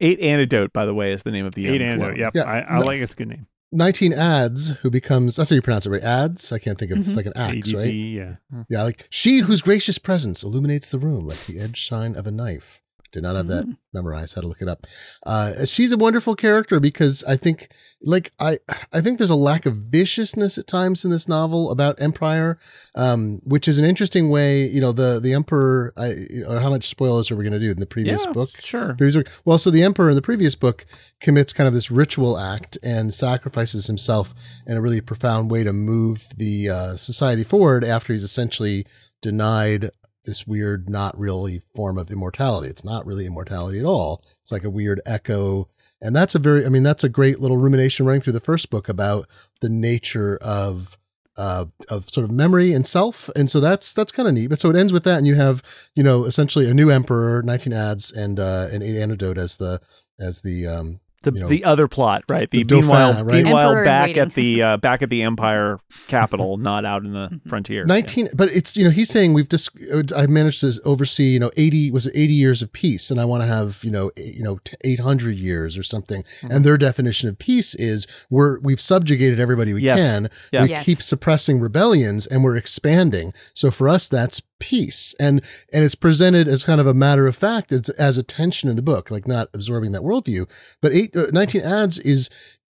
Eight Antidote, by the way, is the name of the Eight antidote. Yep, Yeah, I, I no- like it's a good name. 19 Adze who becomes that's how you pronounce it right? Ads? I can't think of it's mm-hmm. like an axe ADZ, right? yeah. Hmm. yeah like she whose gracious presence illuminates the room like the edge shine of a knife did not have that memorized had to look it up uh she's a wonderful character because i think like i i think there's a lack of viciousness at times in this novel about empire um which is an interesting way you know the the emperor i or how much spoilers are we going to do in the previous Yeah, book sure. Previous book. Well, so the emperor in the previous book commits kind of this ritual act and sacrifices himself in a really profound way to move the uh, society forward after he's essentially denied this weird, not really form of immortality. It's not really immortality at all. It's like a weird echo. And that's a very, I mean, that's a great little rumination running through the first book about the nature of uh, of sort of memory and self, and so that's that's kind of neat. But so it ends with that, and you have you know essentially a new emperor, nineteen Adze, and uh, an eight antidote as the as the um The, you know, the other plot, right? The, the Dauphin, meanwhile, right? meanwhile Emperor back waiting. at the uh, back at the Empire capital, not out in the frontier. 19 but it's you know he's saying we've just i've managed to oversee you know 80 was it 80 years of peace and i want to have you know eight- you know 800 years or something Mm-hmm. and their definition of peace is we're we've subjugated everybody we Yes. can Yes. we Yes. keep suppressing rebellions and we're expanding so for us that's peace. And and it's presented as kind of a matter of fact it's as a tension in the book like not absorbing that worldview. But eight, uh, 19 Adze is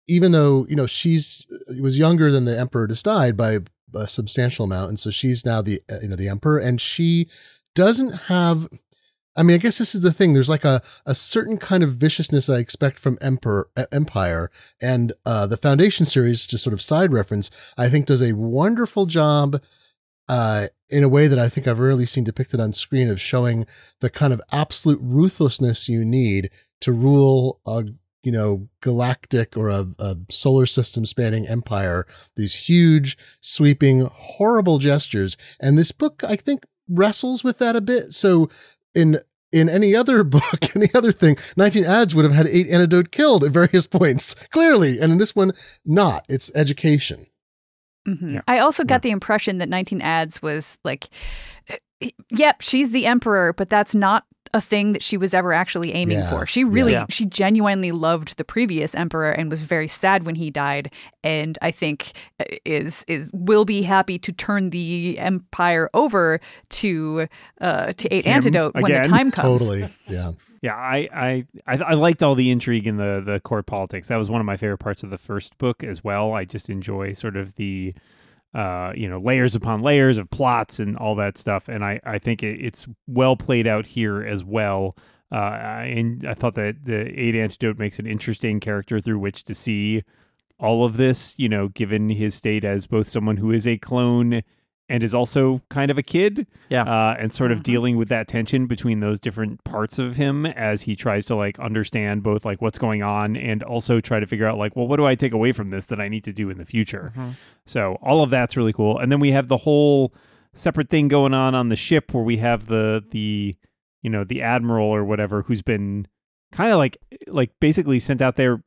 even though you know she's uh, was younger than the emperor just died by a substantial amount and so she's now the uh, you know the emperor and she doesn't have i mean i guess this is the thing there's like a, a certain kind of viciousness i expect from emperor empire and uh the foundation series just sort of side reference i think does a wonderful job uh in a way that i think i've rarely seen depicted on screen of showing the kind of absolute ruthlessness you need to rule a you know, galactic or a, a solar system spanning empire, these huge, sweeping, horrible gestures. And this book, I think, wrestles with that a bit. So in in any other book, any other thing, 19 Adze would have had eight antidote killed at various points, clearly. And in this one, not. It's education. Mhm. Yeah. I also got Yeah. the impression that 19 Adze was like, eh, yep, she's the emperor, but that's not a thing that she was ever actually aiming Yeah. for. She really, she genuinely loved the previous emperor and was very sad when he died. And I think eh, is is will be happy to turn the empire over to uh to eight Him antidote when the time comes. Totally. Yeah. Yeah, I, I I I liked all the intrigue in the the court politics. That was one of my favorite parts of the first book as well. I just enjoy sort of the uh, you know, layers upon layers of plots and all that stuff. And I, I think it, it's well played out here as well. Uh, and I thought that the Eight Antidote makes an interesting character through which to see all of this, you know, given his state as both someone who is a clone and is also kind of a kid. Yeah. Uh, and sort of dealing with that tension between those different parts of him as he tries to like understand both like what's going on and also try to figure out like, well, what do I take away from this that I need to do in the future? So all of that's really cool. And then we have the whole separate thing going on on the ship where we have the the you know the admiral or whatever who's been kind of like like basically sent out there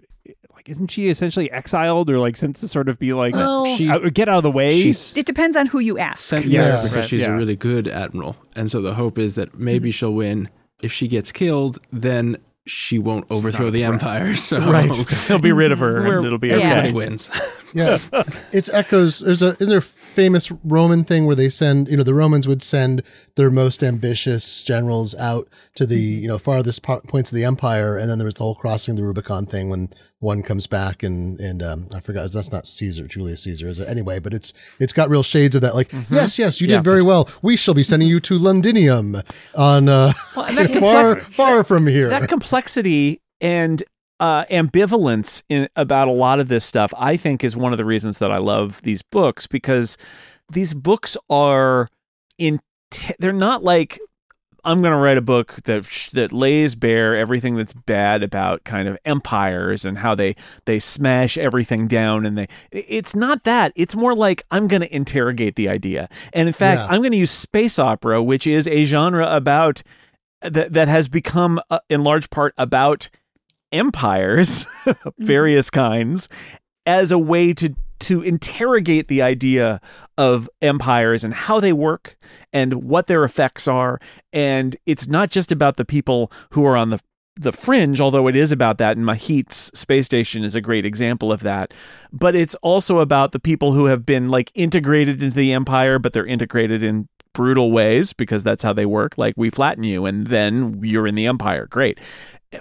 like isn't she essentially exiled or like sent to sort of be like Well- She- uh, get out of the way She's It depends on who you ask. sent Yeah. there because Right, she's yeah. a really good admiral, and so the hope is that maybe mm-hmm. she'll win. If she gets killed, then she won't overthrow the empire. So Right. He'll be rid of her We're- and it'll be yeah. everybody wins. Yeah, it's, it's echoes. There's a isn't there a famous Roman thing where they send you know the Romans would send their most ambitious generals out to the you know farthest po- points of the empire, and then there was the whole crossing the Rubicon thing when one comes back and and um, I forgot that's not Caesar Julius Caesar is it anyway? But it's it's got real shades of that. Like yes yes you did very well. We shall be sending you to Londinium on uh, Well, far complex- far from here. that complexity and uh, ambivalence in about a lot of this stuff, I think, is one of the reasons that I love these books because these books are in. They're not like I'm going to write a book that sh- that lays bare everything that's bad about kind of empires and how they they smash everything down and they it's not that it's more like I'm going to interrogate the idea and in fact Yeah. I'm going to use space opera which is a genre about that that has become uh, in large part about empires mm-hmm. various kinds as a way to to interrogate the idea of empires and how they work and what their effects are. And it's not just about the people who are on the the fringe although it is about that and Mahit's space station is a great example of that but it's also about the people who have been like integrated into the empire but they're integrated in brutal ways because that's how they work like we flatten you and then you're in the empire. Great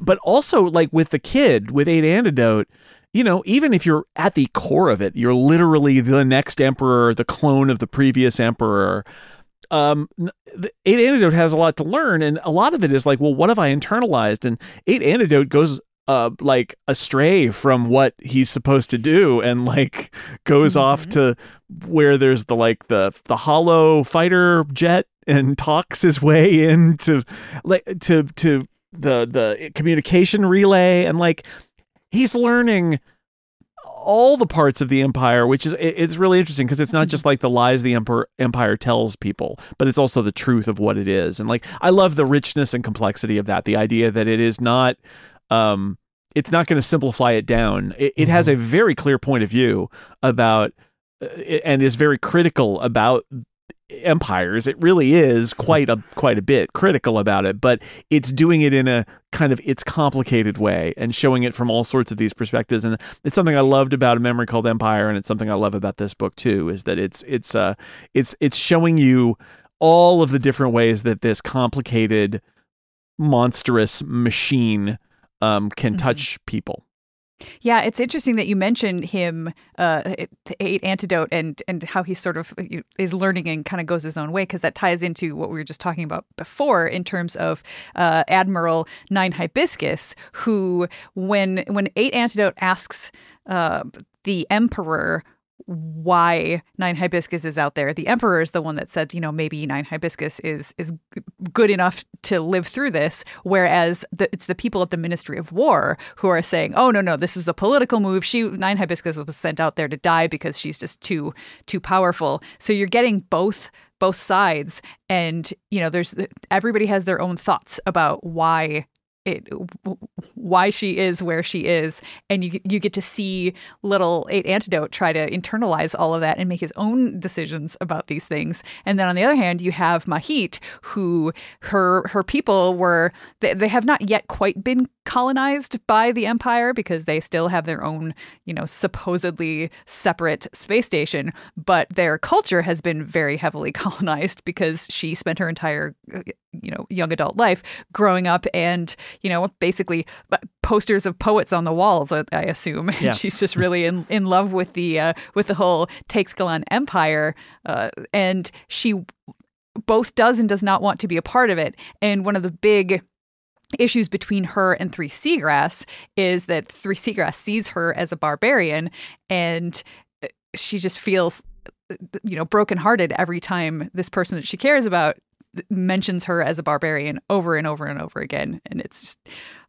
but also like with the kid with eight antidote you know even if you're at the core of it you're literally the next emperor the clone of the previous emperor. Um the eight antidote has a lot to learn and a lot of it is like well what have i internalized? And eight antidote goes uh like astray from what he's supposed to do and like goes off to where there's the like the the hollow fighter jet and talks his way into like to to the the communication relay and like he's learning all the parts of the empire which is it- it's really interesting because it's not just like the lies the emperor empire tells people but it's also the truth of what it is and like i love the richness and complexity of that the idea that it is not um it's not going to simplify it down. It, it has a very clear point of view about uh, and is very critical about empires. It really is quite a quite a bit critical about it but it's doing it in a kind of its complicated way and showing it from all sorts of these perspectives. And it's something i loved about a memory called empire and it's something i love about this book too is that it's it's uh it's it's showing you all of the different ways that this complicated monstrous machine um can touch people Yeah, it's interesting that you mentioned him, uh, eight antidote, and and how he sort of is learning and kind of goes his own way because that ties into what we were just talking about before in terms of uh, Admiral Nine Hibiscus, who when when eight antidote asks uh, the Emperor why Nine Hibiscus is out there. The Emperor is the one that said, you know, maybe Nine Hibiscus is is good enough to live through this, whereas the, it's the people at the Ministry of War who are saying, oh no no, this was a political move. She Nine Hibiscus was sent out there to die because she's just too too powerful. So you're getting both both sides, and you know, there's everybody has their own thoughts about why it why she is where she is. And you you get to see little eight antidote try to internalize all of that and make his own decisions about these things. And then on the other hand you have mahit who her her people were they, they have not yet quite been colonized by the empire because they still have their own, you know, supposedly separate space station, but their culture has been very heavily colonized because she spent her entire uh, you know, young adult life growing up and, you know, basically uh, posters of poets on the walls, I I assume. Yeah. She's just really in, in love with the uh, with the whole Teixcalaan empire uh, and she both does and does not want to be a part of it. And one of the big issues between her and Three Seagrass is that Three Seagrass sees her as a barbarian and uh, she just feels uh, you know brokenhearted every time this person that she cares about mentions her as a barbarian over and over and over again and it's just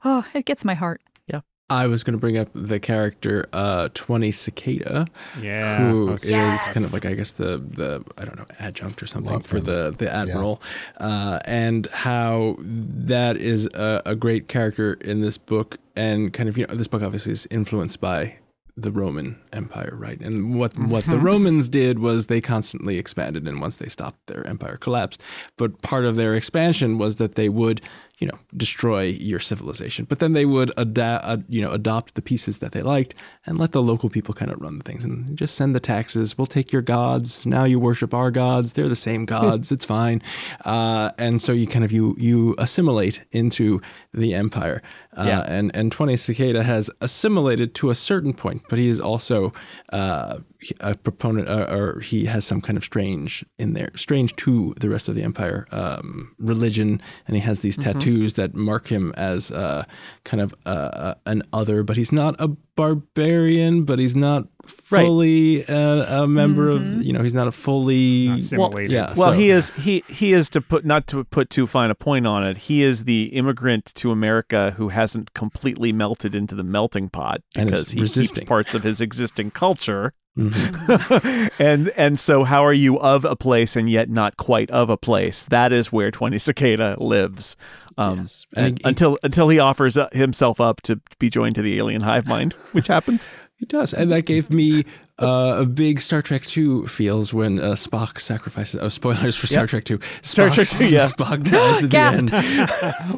oh it gets my heart Yeah, I was going to bring up the character uh, Twenty Cicada, Yeah. who I is Yes. kind of like I guess the the I don't know adjunct or something Love for him. the the admiral, uh, and how that is a, a great character in this book, and kind of you know this book obviously is influenced by the Roman Empire, right? And what what the Romans did was they constantly expanded, and once they stopped, their empire collapsed. But part of their expansion was that they would, you know, destroy your civilization, but then they would adapt, uh, you know, adopt the pieces that they liked and let the local people kind of run the things and just send the taxes. We'll take your gods. Now you worship our gods. They're the same gods. it's fine. Uh, and so you kind of you you assimilate into the empire. Uh, Yeah. And and Twenty Cicada has assimilated to a certain point, but he is also uh, a proponent, uh, or he has some kind of strange in there, strange to the rest of the empire um, religion, and he has these Mm-hmm. tattoos that mark him as uh, kind of uh, an other, but he's not a barbarian, but he's not fully uh, a member of, you know, he's not a fully Not assimilated. yeah. Well, so- he is he he is to put not to put too fine a point on it. He is the immigrant to America who hasn't completely melted into the melting pot And because he resisting. keeps parts of his existing culture. Mhm. and and so how are you of a place and yet not quite of a place? That is where Twenty Cicada lives. Um, Yes. And and he- he- until until he offers uh, himself up to be joined to the alien hive mind, which happens. It does, and that gave me uh, a big Star Trek Two feels when uh, Spock sacrifices. Oh, spoilers for Star Yep. Trek Two. Star Trek 2, yeah. Spock dies at the end,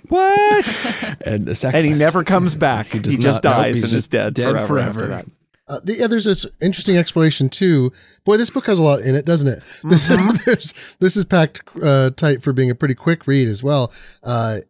What? and, and he never comes back. He, does just not- dies he's and just is dead, dead forever. after forever. Uh, the, yeah, there's this interesting exploration too. Boy, this book has a lot in it, doesn't it? This there's, this is packed uh, tight for being a pretty quick read as well. Uh,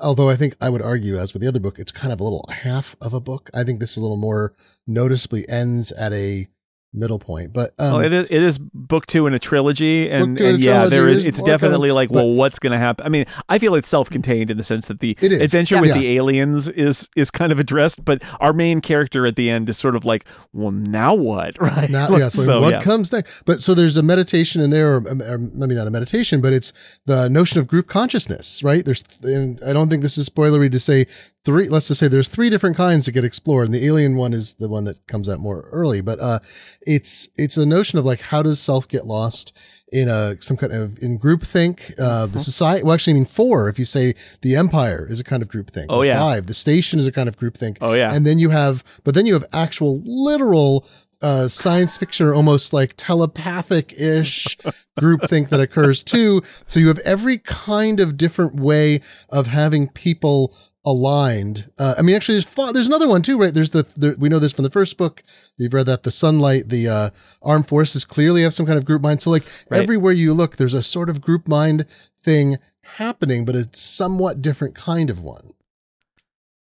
although I think I would argue, as with the other book, it's kind of a little half of a book. I think this is a little more noticeably ends at a middle point. But um, well, it is it is book two in a trilogy, and, and a yeah, trilogy, there is. It's definitely coming, like, well, what's going to happen? I mean, I feel it's self-contained in the sense that the adventure with yeah. the aliens is is kind of addressed, but our main character at the end is sort of like, well, now what, right? Now, yeah, so, So, what yeah. comes next? But so there's a meditation in there, or, or maybe not a meditation, but it's the notion of group consciousness, right? There's, and I don't think this is spoilery to say three. Let's just say there's three different kinds that get explored, and the alien one is the one that comes out more early. But uh, it's it's a notion of like how does self get lost in a some kind of in group think. Uh, Mm-hmm. the society, well, actually, I mean four. If you say the empire is a kind of group think. Oh, yeah. Five, the station is a kind of group think. Oh, yeah. And then you have, but then you have actual literal uh, science fiction or almost like telepathic ish groupthink that occurs too. So you have every kind of different way of having people aligned. Uh, I mean, actually, there's there's another one too, right? There's the, the we know this from the first book. You've read that the Sunlit, the uh, armed forces clearly have some kind of group mind. So like Right. everywhere you look, there's a sort of group mind thing happening, but it's somewhat different kind of one.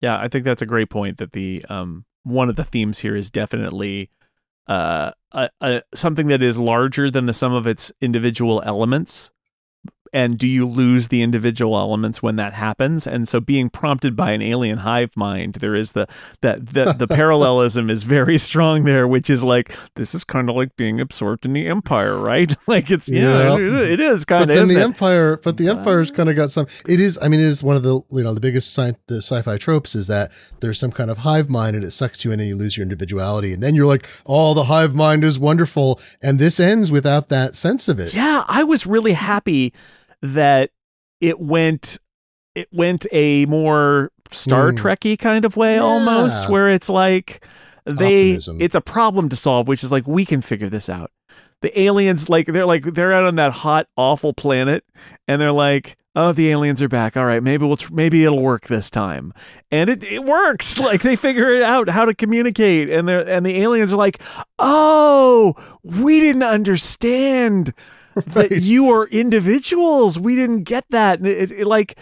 Yeah, I think that's a great point. That the um one of the themes here is definitely uh a, a something that is larger than the sum of its individual elements. And do you lose the individual elements when that happens? And so, being prompted by an alien hive mind, there is the that the, the parallelism is very strong there, which is like this is kind of like being absorbed in the empire, right? like it's yeah, Yeah. it- is kind but of. then the it? empire but the uh, empire's kind of got some it is i mean it is one of the you know the biggest sci- the sci-fi tropes is that there's some kind of hive mind and it sucks you in and you lose your individuality and then you're like oh the hive mind is wonderful and this ends without that sense of it Yeah, I was really happy that it went it went a more Star Hmm. Trekky kind of way Yeah. almost, where it's like they Optimism. it's a problem to solve, which is like we can figure this out. The aliens like they're like they're out on that hot awful planet and they're like oh, the aliens are back. All right, maybe we'll tr- maybe it'll work this time, and it it works. Like they figure it out how to communicate, and they're and the aliens are like, oh, we didn't understand that you are individuals. We didn't get that. And It, it, like.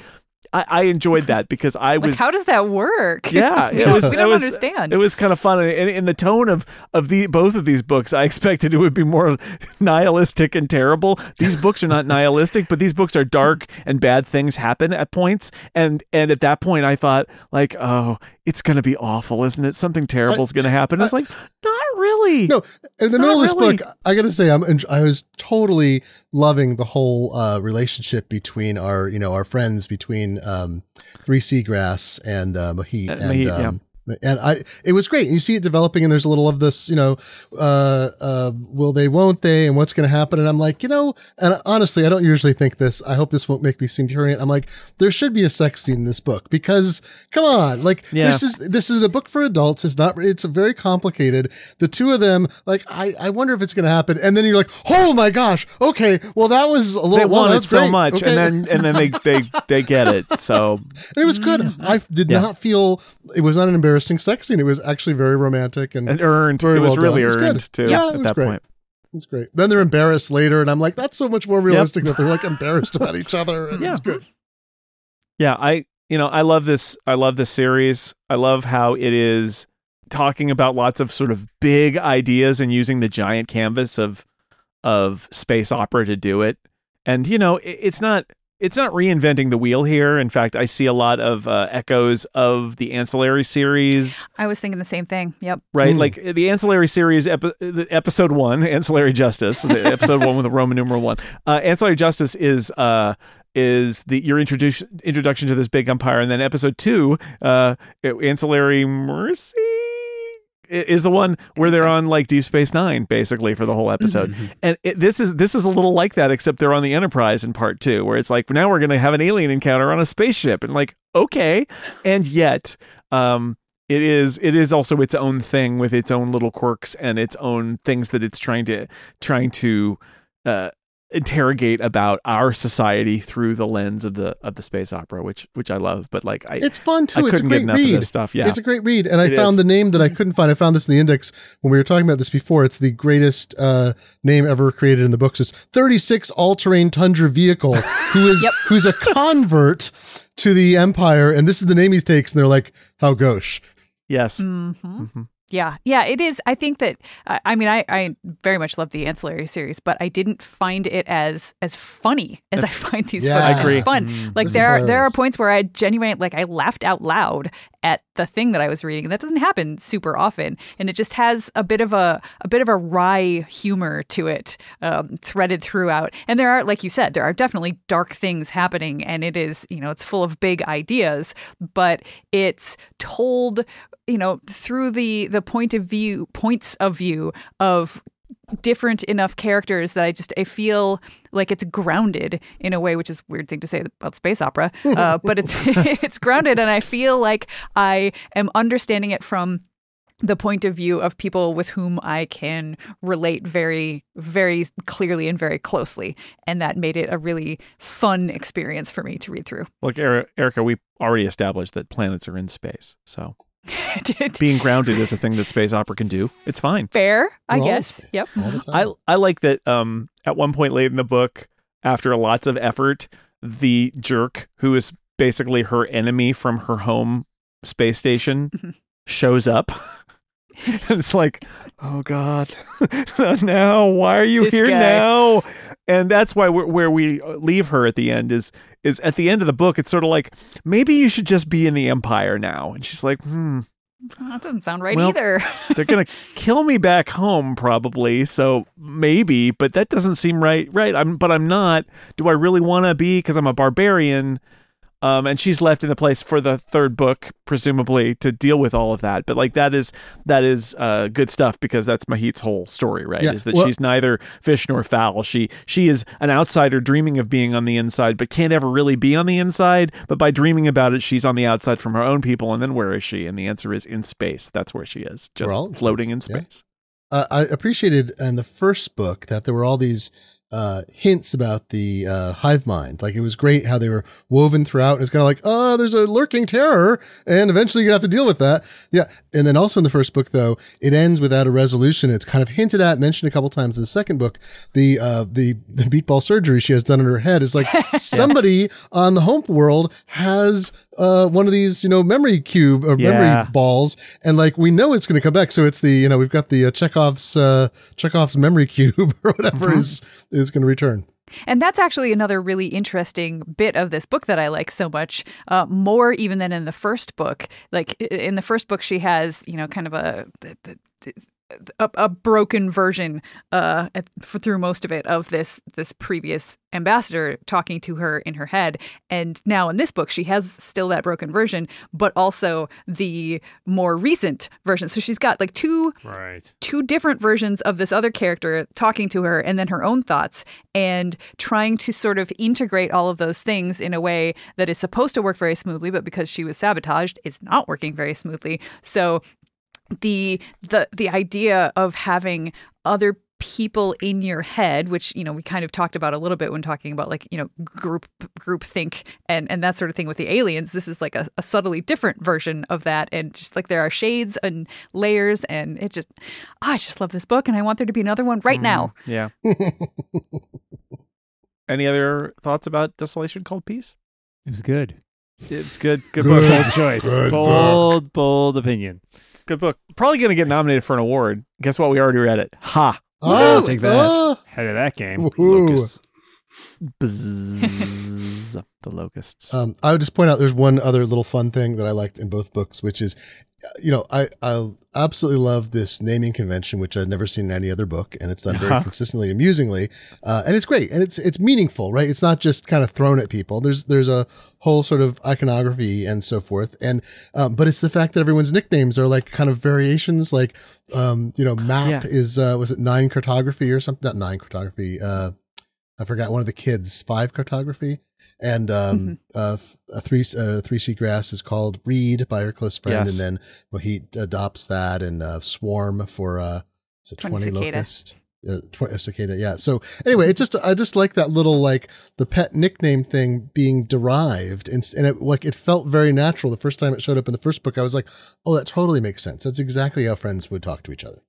I, I enjoyed that because I Like, was how does that work? yeah, it don't, was. we don't was, understand. It was kind of fun, and in, in the tone of of the both of these books, I expected it would be more nihilistic and terrible. These books are not nihilistic, but these books are dark and bad things happen at points, and and at that point, I thought like, oh, it's going to be awful, isn't it? Something terrible is going to happen. it's like not really. No, in the Not middle of this really. book, I got to say, I'm en- I was totally loving the whole uh, relationship between our, you know, our friends between um, Three Seagrass and uh, Mahit, Uh, and Mahit, yeah. And I, it was great. You see it developing, and there's a little of this, you know, uh, uh, will they, won't they, and what's going to happen. And I'm like, you know, and honestly, I don't usually think this. I hope this won't make me seem prurient. I'm like, there should be a sex scene in this book because, come on, like Yeah. this is this is a book for adults. It's not. It's very complicated. The two of them, like, I, I wonder if it's going to happen. And then you're like, oh my gosh, okay, well that was a little. They well, want so great. much, Okay. and then and then they they they get it. So And it was good. I did Yeah. not feel it was not an embarrassing sex scene. It was actually very romantic and, and earned. very it was well really done. Was earned good. too. Yeah, at it was that great. point. It's great. Then they're embarrassed later, and I'm like, that's so much more realistic that they're like embarrassed about each other, and Yeah. it's good. Yeah, I you know I love this. I love this series. I love how it is talking about lots of sort of big ideas and using the giant canvas of of space opera to do it. And you know, it, it's not it's not reinventing the wheel here. In fact, I see a lot of uh, echoes of the ancillary series. I was thinking the same thing. Yep. right? Mm. Like the ancillary series, epi- episode one, ancillary justice, the episode one with the Roman numeral one. Uh, ancillary justice is uh, is the your introduction introduction to this big empire, and then episode two, uh, ancillary mercy. Is the one where they're on like Deep Space Nine, basically for the whole episode, and it, this is this is a little like that, except they're on the Enterprise in part two, where it's like now we're going to have an alien encounter on a spaceship, and like okay, and yet, um, it is it is also its own thing with its own little quirks and its own things that it's trying to trying to uh, interrogate about our society through the lens of the of the space opera, which which I love. But like I, It's fun too. I it's a couldn't get great read. of this stuff. Yeah, It's a great read, and I It found is. the name that I couldn't find. I found this in the index when we were talking about this before. It's the greatest uh, name ever created in the books. It's 36 all-terrain tundra vehicle, who is Yep. who's a convert to the Empire, and this is the name he takes. And they're like, "How gauche." yes. hmm Mhm. Yeah, yeah, it is. I think that uh, I mean I, I very much love the ancillary series, but I didn't find it as as funny as That's- I find these Yeah. books I agree. fun. Mm. Like there are there are points where I genuinely like I laughed out loud at the thing that I was reading. That doesn't happen super often, and it just has a bit of a a bit of a wry humor to it, um, threaded throughout. And there are, like you said, there are definitely dark things happening, and it is you know it's full of big ideas, but it's told you know through the the point of view points of view of different enough characters that I just I feel like it's grounded in a way, which is a weird thing to say about space opera, uh, but it's it's grounded, and I feel like I am understanding it from the point of view of people with whom I can relate very, very clearly and very closely, and that made it a really fun experience for me to read through. Look, Erika, we already established that planets are in space, so being grounded is a thing that space opera can do. It's fine. Fair, I We're all guess. space Yep. all the time. I I like that. Um, at one point late in the book, after lots of effort, the jerk who is basically her enemy from her home space station Mhm. shows up. and it's like, oh god, now why are you This here guy. now? And that's why we're, where we leave her at the end is is at the end of the book. It's sort of like maybe you should just be in the Empire now. And she's like, hmm, That doesn't sound right Well, either. they're gonna kill me back home probably so maybe but that doesn't seem right right i'm but i'm not do i really want to be because i'm a barbarian um and she's left in the place for the third book presumably to deal with all of that. But like that is that is uh good stuff because that's mahit's whole story right Yeah, is that well- she's neither fish nor fowl. She she is an outsider dreaming of being on the inside but can't ever really be on the inside. But by dreaming about it she's on the outside from her own people and then where is she? And the answer is in space. That's where she is just floating in space, yeah. uh, I appreciated in the first book that there were all these uh, hints about the uh, hive mind. Like it was great how they were woven throughout. And it's kind of like, oh, there's a lurking terror, and eventually you're gonna have to deal with that. Yeah. And then also in the first book, though, it ends without a resolution. It's kind of hinted at, mentioned a couple times in the second book. The uh, the the beatball surgery she has done in her head is like somebody on the home world has uh, one of these, you know, memory cube or Yeah. memory balls, and like we know it's going to come back. So it's the you know we've got the uh, Chekhov's uh, Chekhov's memory cube or whatever is is going to return. And that's actually another really interesting bit of this book that I like so much, uh, more even than in the first book. Like in the first book, she has, you know, kind of a. the- the- A, a broken version uh, at, f- through most of it of this this previous ambassador talking to her in her head, and now in this book she has still that broken version, but also the more recent version. So she's got like two Right. two different versions of this other character talking to her and then her own thoughts and trying to sort of integrate all of those things in a way that is supposed to work very smoothly but because she was sabotaged it's not working very smoothly so the the the idea of having other people in your head which you know we kind of talked about a little bit when talking about like you know group group think and and that sort of thing with the aliens this is like a, a subtly different version of that and just like there are shades and layers and it just ah, i just love this book and i want there to be another one right now Yeah. Any other thoughts about Desolation Called Peace? It was good. It's good. Good Good. book. Bold choice. Good bold, bold opinion. Good book. Probably going to get nominated for an award. Guess what? We already read it. Ha. Oh, take that. oh, Head of that game. woohoo. Locusts. Bzzz. The locusts. Um, I would just point out there's one other little fun thing that I liked in both books, which is, you know, I I absolutely love this naming convention, which I've never seen in any other book, and it's done very Uh-huh. consistently, amusingly, uh, and it's great, and it's it's meaningful, right? It's not just kind of thrown at people. There's there's a whole sort of iconography and so forth, and um, but it's the fact that everyone's nicknames are like kind of variations, like um, you know, map Yeah. is uh, was it nine cartography or something? Not nine cartography. Uh, I forgot one of the kids five cartography. And um uh f- a three uh, three seagrass is called Reed by her close friend. Yes. and then Mahit adopts that and uh Swarm for uh is it Twenty 20 cicada. locust? Uh, tw- uh, cicada yeah. So anyway it's just I just like that little like the pet nickname thing being derived. And, and it like it felt very natural the first time it showed up in the first book. I was like oh that totally makes sense. That's exactly how friends would talk to each other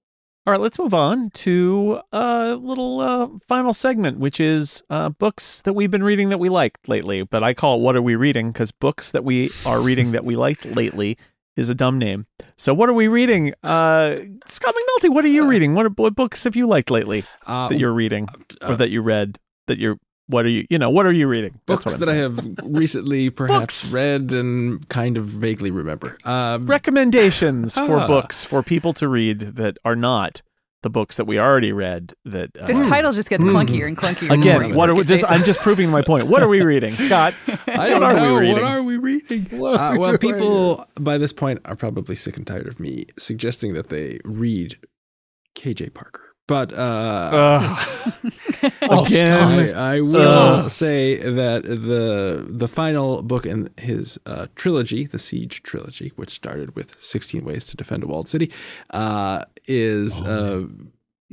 All right, let's move on to a little uh, final segment, which is uh, books that we've been reading that we liked lately. But I call it "What Are We Reading?" because books that we are reading that we liked lately is a dumb name. So, what are we reading? Uh, Scott McNulty, what are you reading? What, are, what books have you liked lately Uh, that you're reading uh, or that you read? That you're what are you? You know, what are you reading? That's books what I'm that I have recently perhaps read and kind of vaguely remember. Um, recommendations for Ah. books for people to read that are not the books that we already read. That uh, this title just gets Mm. clunkier and clunkier the more Again, you what are we, at this, Jason. I'm just proving my point. What are we reading, Scott? I don't What are we know. reading? What are we reading? Are Uh, we well, doing people by this point are probably sick and tired of me suggesting that they read KJ Parker. But uh. Oh, Again. I, I will Ugh. say that the the final book in his uh, trilogy, the Siege trilogy, which started with 16 Ways to Defend a Walled City, uh, is uh,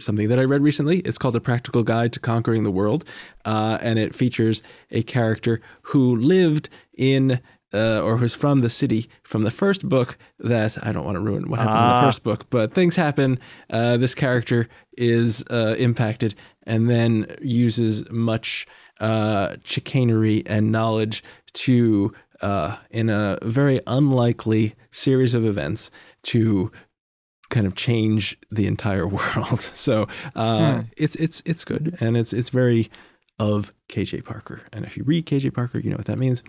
something that I read recently. It's called A Practical Guide to Conquering the World, uh, and it features a character who lived in. Uh, or who's from the city from the first book that I don't want to ruin what happens in Ah. the first book, but things happen. Uh, this character is uh, impacted and then uses much uh, chicanery and knowledge to, uh, in a very unlikely series of events, to kind of change the entire world. So uh, it's it's it's good and it's it's very of KJ Parker. And if you read KJ Parker, you know what that means.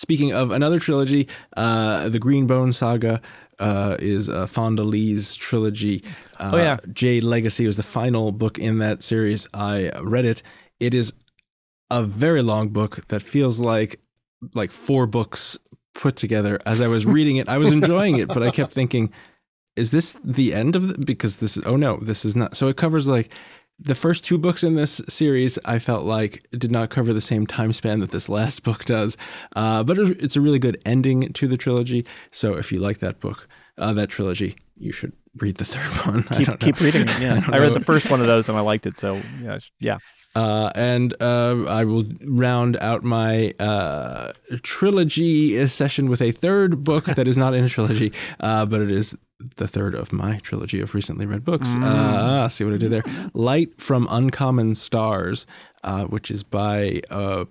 Speaking of another trilogy, uh, the Green Bone Saga uh, is uh, Fonda Lee's trilogy. Uh, Oh, yeah. Jade Legacy was the final book in that series. I read it. It is a very long book that feels like like four books put together. As I was reading it, I was enjoying it, but I kept thinking, is this the end of the, because this is oh no, this is not. So it covers like the first two books in this series. I felt like did not cover the same time span that this last book does, uh, but it's a really good ending to the trilogy. So if you like that book, uh, that trilogy, you should read the third one. I Keep, don't know. keep reading it. Yeah, don't I, read the first one of those and I liked it. So yeah, yeah. Uh, and uh, I will round out my uh, trilogy session with a third book that is not in a trilogy, uh, but it is the third of my trilogy of recently read books. Uh, see what I did there? Light from Uncommon Stars, uh, which is by a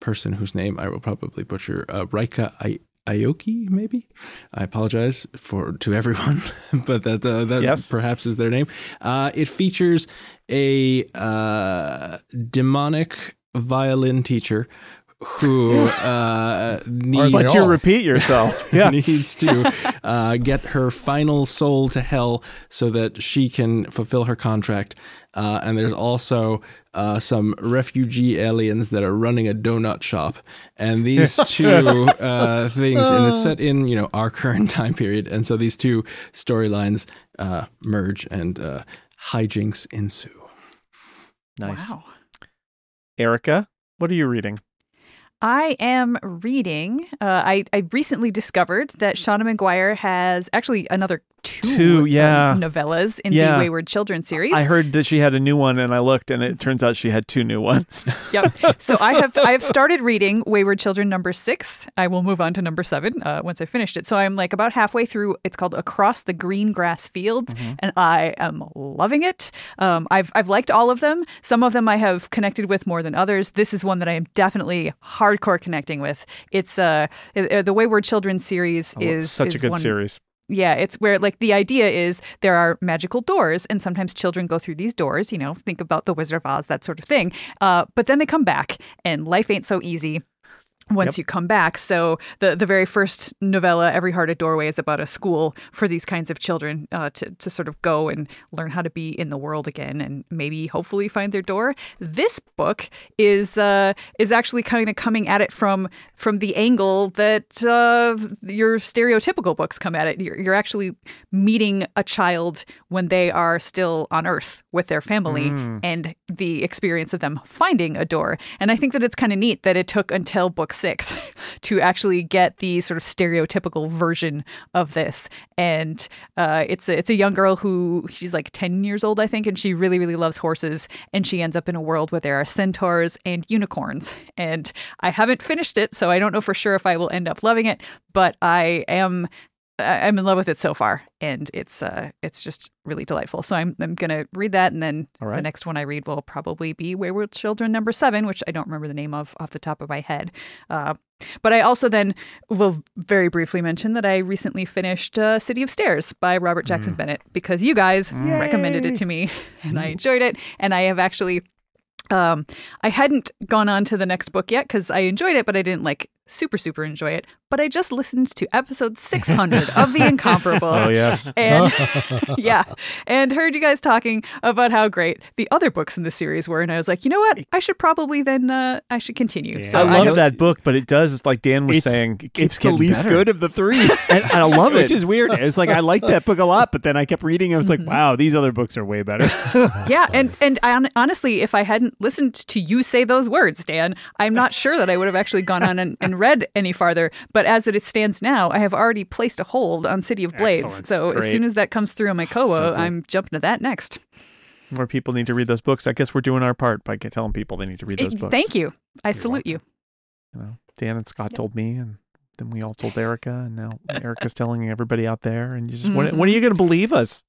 person whose name I will probably butcher, uh, Ryka I- Aoki, maybe. I apologize for to everyone, but that uh, that Yes. perhaps is their name. Uh, it features a uh, demonic violin teacher who uh, needs they Let you all? repeat yourself. Yeah. needs to uh, get her final soul to hell so that she can fulfill her contract. Uh, and there's also uh, some refugee aliens that are running a donut shop, and these two uh, things, and it's set in you know our current time period, and so these two storylines uh, merge and uh, hijinks ensue. Nice. Wow. Erika, what are you reading? I am reading. Uh, I I recently discovered that Seanan McGuire has actually another two, Two, yeah. novellas in Yeah. the Wayward Children series. I heard that she had a new one, and I looked, and it turns out she had two new ones. yep. So I have I have started reading Wayward Children number six. I will move on to number seven uh, once I finished it. So I'm like about halfway through. It's called Across the Green Grass Fields, and I am loving it. Um, I've I've liked all of them. Some of them I have connected with more than others. This is one that I am definitely hardcore connecting with. It's uh uh, the Wayward Children series is such is a good one, series. Yeah, it's where like the idea is there are magical doors, and sometimes children go through these doors. You know, think about the Wizard of Oz, that sort of thing. Uh, but then they come back, and life ain't so easy once Yep. you come back. So the the very first novella, Every Heart Doorway, is about a school for these kinds of children uh, to to sort of go and learn how to be in the world again, and maybe hopefully find their door. This book is uh, is actually kind of coming at it from from the angle that uh, your stereotypical books come at it. You're, you're actually meeting a child when they are still on Earth with their family, and the experience of them finding a door. And I think that it's kind of neat that it took until book six to actually get the sort of stereotypical version of this. And uh, it's a, it's a young girl who she's like ten years old, I think, and she really really loves horses. And she ends up in a world where there are centaurs and unicorns. And I haven't finished it, so I don't know for sure if I will end up loving it. But I am I'm in love with it so far, and it's uh, it's just really delightful. So I'm I'm gonna read that, and then right. the next one I read will probably be Wayward Children number seven, which I don't remember the name of off the top of my head. Uh, but I also then will very briefly mention that I recently finished uh, City of Stairs by Robert Jackson Bennett because you guys recommended it to me, and I enjoyed it, and I have actually. Um, I hadn't gone on to the next book yet because I enjoyed it, but I didn't like super super enjoy it. But I just listened to episode 600 of The Incomparable. Oh yes. And yeah, and heard you guys talking about how great the other books in the series were, and I was like, you know what? I should probably then uh, I should continue. Yeah. So I love have- that book, but it does, it's like Dan was It's- saying, it keeps it's the least better. good of the three. and I love it Which is weird. It's like I like that book a lot, but then I kept reading. I was like, wow, these other books are way better. yeah, and and I, honestly, if I hadn't listened to you say those words, Dan, I'm not sure that I would have actually gone on and, and read any farther. But as it stands now, I have already placed a hold on City of Blades. Excellent. So as soon as that comes through on my Kobo, So. I'm jumping to that next. More people need to read those books. I guess we're doing our part by telling people they need to read those books. Thank you. I You're salute you. You know, Dan and Scott told me, and then we all told Erika, and now Erika's telling everybody out there. And you just, when, when are mm-hmm. you going to believe us?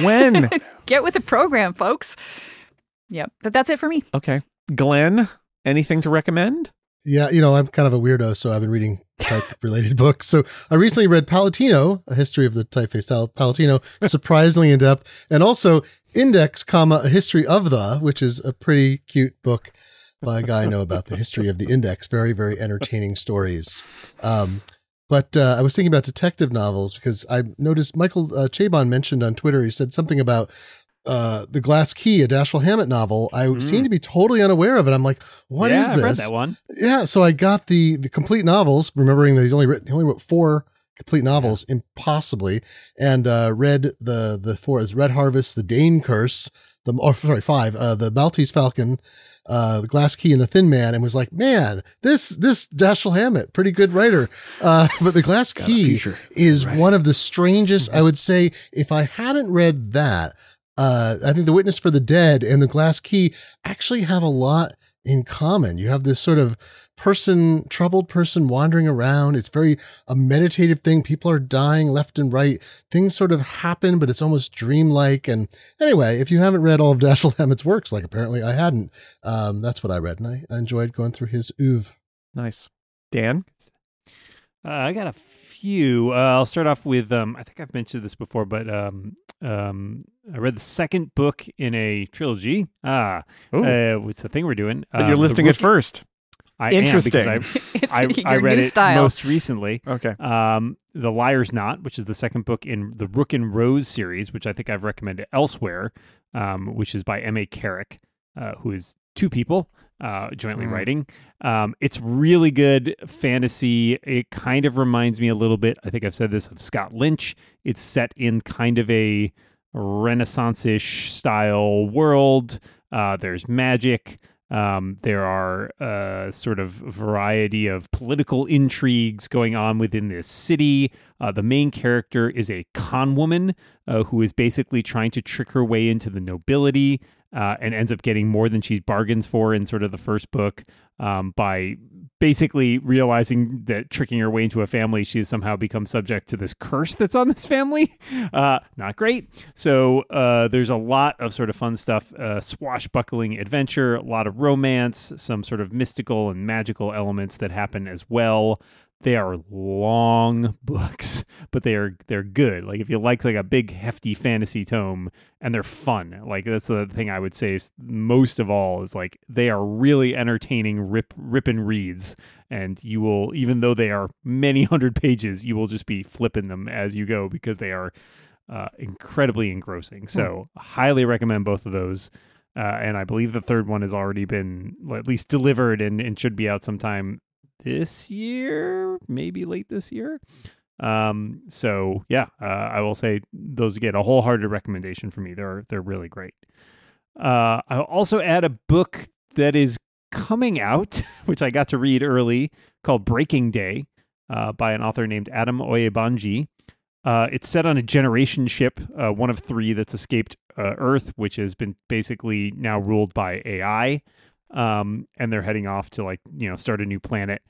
When? Get with the program, folks. Yep. But that's it for me. okay, Glenn, anything to recommend? Yeah, you know, I'm kind of a weirdo, so I've been reading type related books. So I recently read Palatino, a history of the typeface style Palatino, surprisingly in depth, and also Index, comma, a history of the, which is a pretty cute book by a guy I know about the history of the index. Very, very entertaining stories. Um, but uh, I was thinking about detective novels because I noticed Michael uh, Chabon mentioned on Twitter, he said something about uh, The Glass Key, a Dashiell Hammett novel. I seem to be totally unaware of it. I'm like, what is yeah, I've read this? that one. Yeah, so I got the the complete novels, remembering that he's only written he only wrote four complete novels, impossibly, and uh, read the the four is Red Harvest, the Dain Curse, the or sorry five, uh, the Maltese Falcon, uh, the Glass Key, and the Thin Man, and was like, man, this this Dashiell Hammett, pretty good writer. Uh, but the Glass Key is one of the strangest. I would say if I hadn't read that, uh, I think the Witness for the Dead and the Glass Key actually have a lot in common. You have this sort of person, troubled person wandering around. It's very a meditative thing. People are dying left and right. Things sort of happen, but it's almost dreamlike. And anyway, if you haven't read all of Dashiell Hammett's works, like apparently I hadn't, um, that's what I read, and I, I enjoyed going through his oeuvre. Nice. Dan? Uh, I got a few. Uh, I'll start off with um, I think I've mentioned this before, but um, um, I read the second book in a trilogy. Ah, Ooh. uh, what's the thing we're doing? But Um, you're The listing it first. I Interesting. Am because It's I, I, I read new it style. most recently. Okay. Um, the Liar's Knot, which is the second book in the Rook and Rose series, which I think I've recommended elsewhere, um, which is by M.A. Carrick, uh, who is two people uh, jointly Mm. writing. Um, it's really good fantasy. It kind of reminds me a little bit, I think I've said this, of Scott Lynch. It's set in kind of a Renaissance ish style world. Uh, there's magic. Um, there are uh, sort of variety of political intrigues going on within this city. Uh, the main character is a con woman uh, who is basically trying to trick her way into the nobility uh, and ends up getting more than she bargains for in sort of the first book um, by basically realizing that tricking her way into a family, she has somehow become subject to this curse that's on this family. Uh, not great. So uh, there's a lot of sort of fun stuff, uh, swashbuckling adventure, a lot of romance, some sort of mystical and magical elements that happen as well. They are long books, but they are they're good. Like if you like like a big hefty fantasy tome, and they're fun. Like that's the thing I would say is most of all is like they are really entertaining rip ripping reads, and you will even though they are many hundred pages, you will just be flipping them as you go because they are uh, incredibly engrossing. So highly recommend both of those. Uh, and I believe the third one has already been at least delivered and, and should be out sometime this year, maybe late this year. Um, so yeah, uh, I will say those get a wholehearted recommendation for me. They're they're really great. Uh, I'll also add a book that is coming out, which I got to read early, called Breaking Day, uh, by an author named Adam Oyebanji. Uh, it's set on a generation ship, uh, one of three that's escaped uh, Earth, which has been basically now ruled by AI. Um, and they're heading off to like you know start a new planet.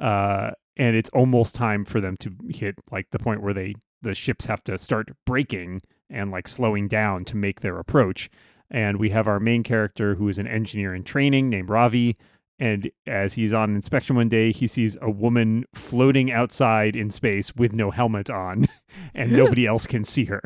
Uh, and it's almost time for them to hit like the point where they the ships have to start braking and like slowing down to make their approach. And we have our main character who is an engineer in training named Ravi. And as he's on inspection one day, he sees a woman floating outside in space with no helmet on, and nobody else can see her.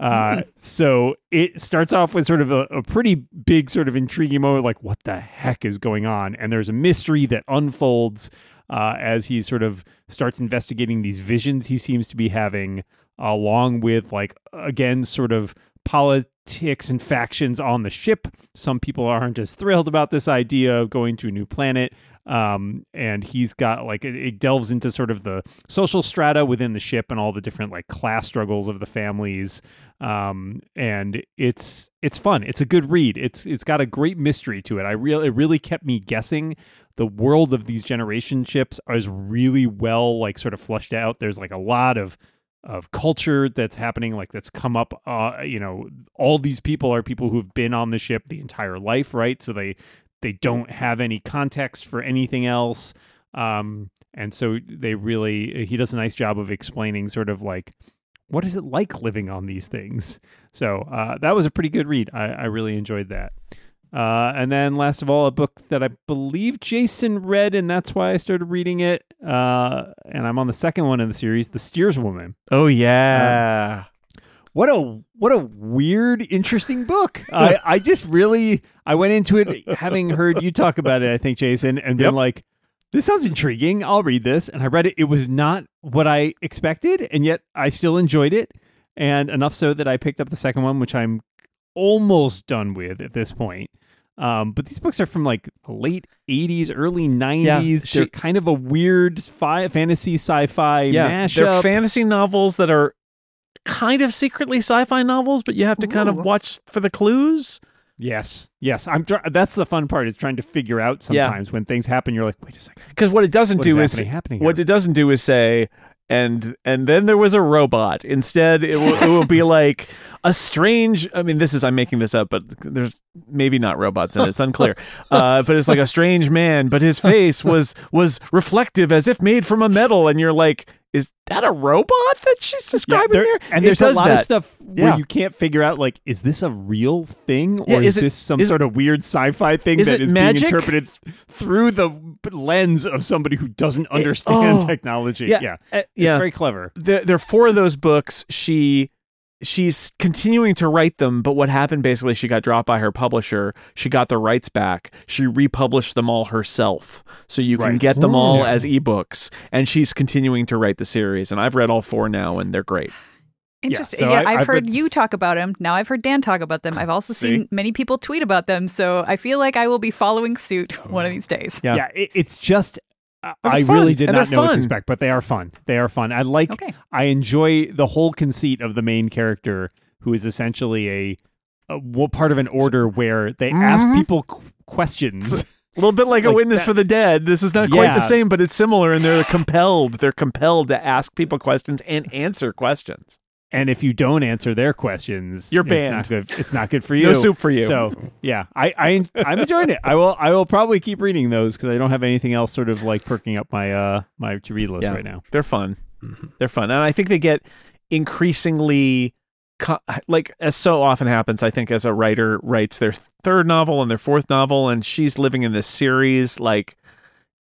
Uh, so it starts off with sort of a, a pretty big, sort of intriguing moment like, what the heck is going on? And there's a mystery that unfolds uh, as he sort of starts investigating these visions he seems to be having, along with, like, again, sort of politics and factions on the ship. Some people aren't as thrilled about this idea of going to a new planet. Um, and he's got like it, it delves into sort of the social strata within the ship and all the different like class struggles of the families. Um, and it's it's fun. It's a good read. It's it's got a great mystery to it. I really it really kept me guessing. The world of these generation ships is really well like sort of flushed out. There's like a lot of of culture that's happening like that's come up uh you know all these people are people who've been on the ship the entire life right so they they don't have any context for anything else um and so they really he does a nice job of explaining sort of like what is it like living on these things so uh that was a pretty good read i, I really enjoyed that uh, and then last of all, a book that I believe Jason read, and that's why I started reading it. Uh, and I'm on the second one in the series, The Steerswoman. Oh yeah. What a what a weird, interesting book. I I just really I went into it having heard you talk about it. I think Jason, and been Yep. like, this sounds intriguing. I'll read this, and I read it. It was not what I expected, and yet I still enjoyed it, and enough so that I picked up the second one, which I'm almost done with at this point. Um, but these books are from like late 80s, early 90s. she- They're kind of a weird fi- fantasy sci-fi yeah, mashup. they're fantasy novels that are kind of secretly sci-fi novels, but you have to kind of watch for the clues. yes, yes. I'm. Try- that's the fun part is trying to figure out Yeah. sometimes when things happen. You're like, wait a second. Because what it doesn't What do is is happening- happening what it doesn't do is say and and then there was a robot. Instead, it will, it will be like a strange. I mean, this is I'm making this up, but there's maybe not robots in it. It's unclear. Uh, but it's like a strange man, but his face was was reflective as if made from a metal, and you're like, is that a robot that she's Yeah, describing there- there? and It there's a lot of stuff Yeah. where you can't figure out like, is this a real thing or Yeah, is, is it- this some is- sort of weird sci-fi thing is that it is magic? being interpreted through the lens of somebody who doesn't understand oh. technology? Yeah, yeah, uh, it's very clever. there, there are four of those books. She she's continuing to write them, but what happened basically, she got dropped by her publisher. She got the rights back. She republished them all herself, so you can Right. get them all Yeah. as ebooks. And she's continuing to write the series. And I've read all four now, and they're great. Interesting. so Yeah, I- I've, I've heard read- you talk about them. Now I've heard Dan talk about them. I've also See? seen many people tweet about them. So I feel like I will be following suit oh. one of these days. Yeah. Yeah, it, it's just. Uh, I fun, really did and not know what to expect, but they are fun. They are fun. I like. Okay. I enjoy the whole conceit of the main character, who is essentially a, a well, part of an order where they ask Mm-hmm. people qu- questions. A little bit like, a witness that- for the dead. This is not quite the same, but it's similar, and they're compelled. They're compelled to ask people questions and answer questions. And if you don't answer their questions, You're It's banned. not good. It's not good for you. No soup for you. So yeah, I, I I'm enjoying it. I will I will probably keep reading those because I don't have anything else sort of like perking up my uh my to read list Yeah. right now. They're fun. They're fun, and I think they get increasingly co- like as so often happens. I think as a writer writes their third novel and their fourth novel, and she's living in this series like.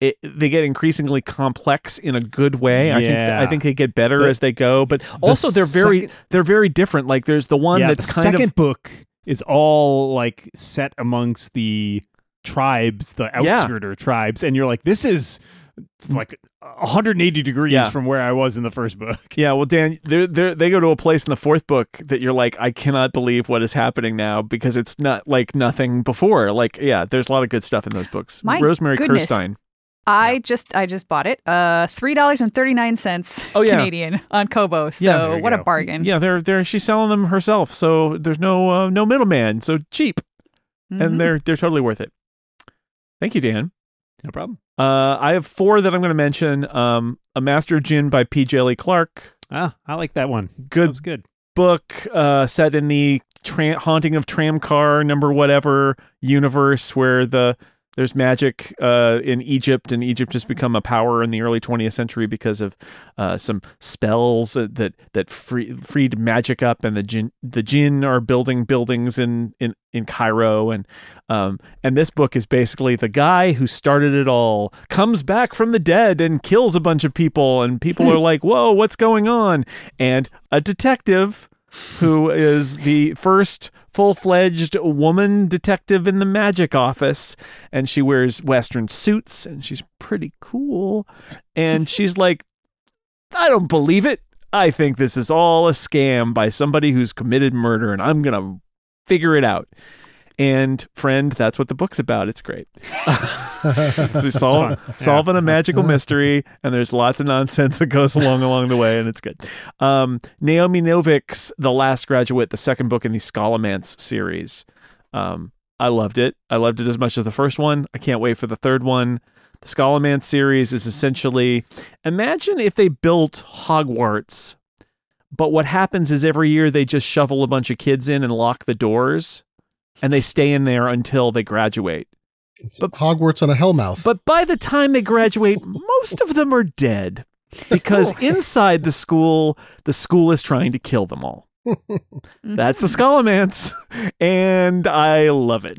It, they get increasingly complex in a good way. I think I think they get better The- as they go, but also they're very second- they're very different. Like there's the one yeah, that's the kind second of book is all like set amongst the tribes, the Yeah. outskirter tribes, and you're like, this is like 180 degrees Yeah. from where I was in the first book. Yeah, well, Dan, they they they go to a place in the fourth book that you're like, I cannot believe what is happening now because it's not like nothing before. Like, yeah, there's a lot of good stuff in those books. My Rosemary goodness. Kirstein. I just I just bought it. Uh three dollars and thirty nine cents Oh, yeah. Canadian on Kobo. So Yeah, there you what a bargain. Yeah, they're they're she's selling them herself, so there's no uh, no middleman, so cheap, Mhm. and they're they're totally worth it. Thank you, Dan. No problem. Uh, I have four that I'm going to mention. Um, A Master of Djinn by P. Djèlí Clark. Ah, I like that one. Good That was good. book uh, set in the tra- haunting of tramcar number whatever universe where the there's magic uh, in Egypt and Egypt has become a power in the early 20th century because of uh, some spells that that, free, freed magic up and the jinn the jinn are building buildings in in, in Cairo and um, and this book is basically the guy who started it all comes back from the dead and kills a bunch of people and people are like whoa what's going on? And a detective who is the first full-fledged woman detective in the magic office and she wears western suits and she's pretty cool and she's like I don't believe it. I think this is all a scam by somebody who's committed murder and I'm going to figure it out. And friend, that's what the book's about. It's great. so solve, fun. solving a magical mystery, and there's lots of nonsense that goes along along the way, and it's good. Um, Naomi Novik's The Last Graduate, the second book in the Scholomance series. Um, I loved it. I loved it as much as the first one. I can't wait for the third one. The Scholomance series is essentially imagine if they built Hogwarts, but what happens is every year they just shovel a bunch of kids in and lock the doors, and they stay in there until they graduate. It's But- Hogwarts on a hellmouth. But by the time they graduate, most of them are dead because inside the school, the school is trying to kill them all. That's the Scholomance, and I love it.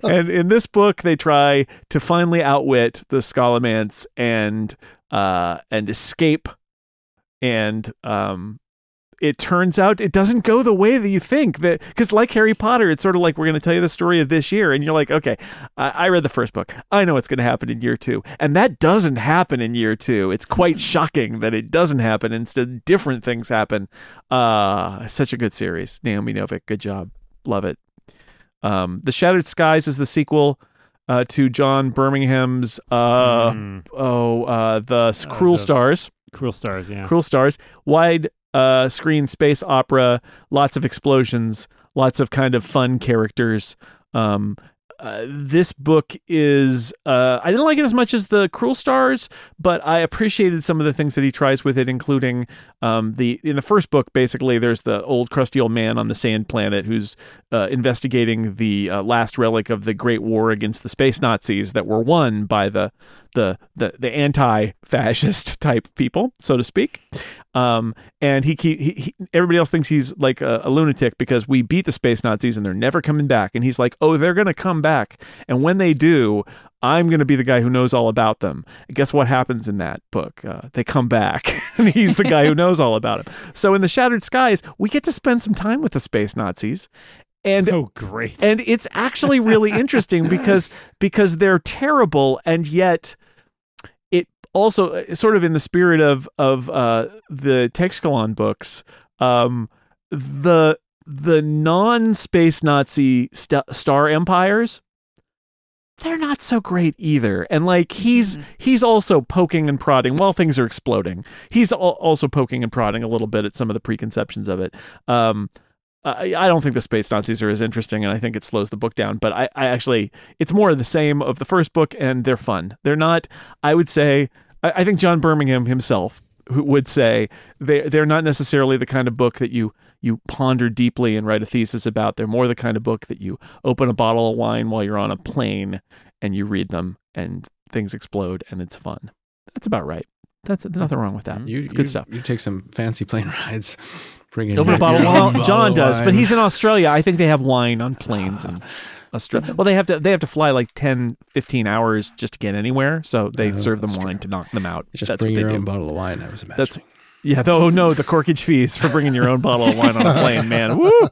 and in this book, they try to finally outwit the Scholomance and uh, and escape. And um, it turns out it doesn't go the way that you think that because like harry potter it's sort of like we're going to tell you the story of this year and you're like okay I, I read the first book. I know what's going to happen in year two. And that doesn't happen in year two. It's quite shocking that it doesn't happen instead different things happen. Uh such a good series. Naomi novik good job. Love it. Um, the Shattered Skies is the sequel uh, to John Birmingham's uh, Mm. oh uh, the Uh, Cruel Stars. Cruel Stars, yeah. Cruel Stars, wide uh, screen space opera, lots of explosions, lots of kind of fun characters. Um, uh, this book is uh, I didn't like it as much as the Cruel Stars, but I appreciated some of the things that he tries with it, including um, the in the first book. Basically, there's the old crusty old man on the sand planet who's uh, investigating the uh, last relic of the Great War against the space Nazis that were won by the the the, the anti-fascist type people, so to speak. Um, and he, he, he everybody else thinks he's like a, a lunatic because we beat the space Nazis and they're never coming back. And he's like, oh, they're gonna come back, and when they do, I'm gonna be the guy who knows all about them. And guess what happens in that book? Uh, they come back, and he's the guy who knows all about them. So in the Shattered Skies, we get to spend some time with the space Nazis. And oh, great! and it's actually really interesting because because they're terrible and yet also uh, sort of in the spirit of of uh, the Teixcalaan books um, the the non space Nazi st- star empires they're not so great either and like he's he's also poking and prodding while things are exploding he's al- also poking and prodding a little bit at some of the preconceptions of it um I, I don't think the space Nazis are as interesting, and I think it slows the book down. But I, I actually, it's more of the same of the first book, and they're fun. They're not. I would say, I, I think John Birmingham himself would say they they're not necessarily the kind of book that you you ponder deeply and write a thesis about. They're more the kind of book that you open a bottle of wine while you're on a plane and you read them, and things explode, and it's fun. That's about right. That's there's nothing wrong with that. You, it's good you- stuff. You take some fancy plane rides. Bring in Open a bottle. Well, John does, but he's in Australia. I think they have wine on planes ah. in Australia. Well, they have to they have to fly like 10, 15 hours just to get anywhere. So they Oh, serve them that's wine to knock them out. Just that's bring what your they own do. bottle of wine. I was imagining. That's yeah. Though oh no, the corkage fees for bringing your own bottle of wine on a plane, man. Woo.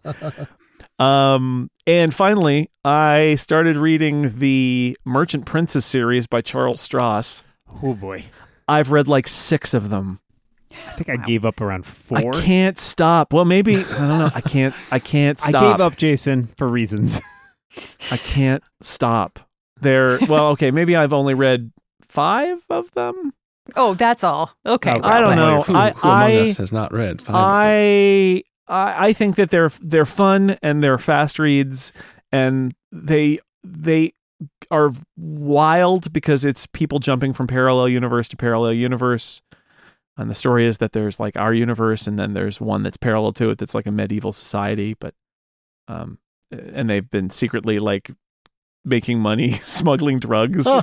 Um, and finally, I started reading the Merchant Princes series by Charles Stross. Oh boy, I've read like six of them. I think I gave up around four. I can't stop. Well, maybe I don't know. I can't. I can't stop. I gave up Jason for reasons. I can't stop. They're well, okay. Maybe I've only read five of them. Oh, that's all. Okay. Okay. I don't know. Who, I who among I, us has not read five? of them? I I I think that they're they're fun and they're fast reads and they they are wild because it's people jumping from parallel universe to parallel universe. And the story is that there's like our universe and then there's one that's parallel to it that's like a medieval society, but um and they've been secretly like making money smuggling drugs Huh.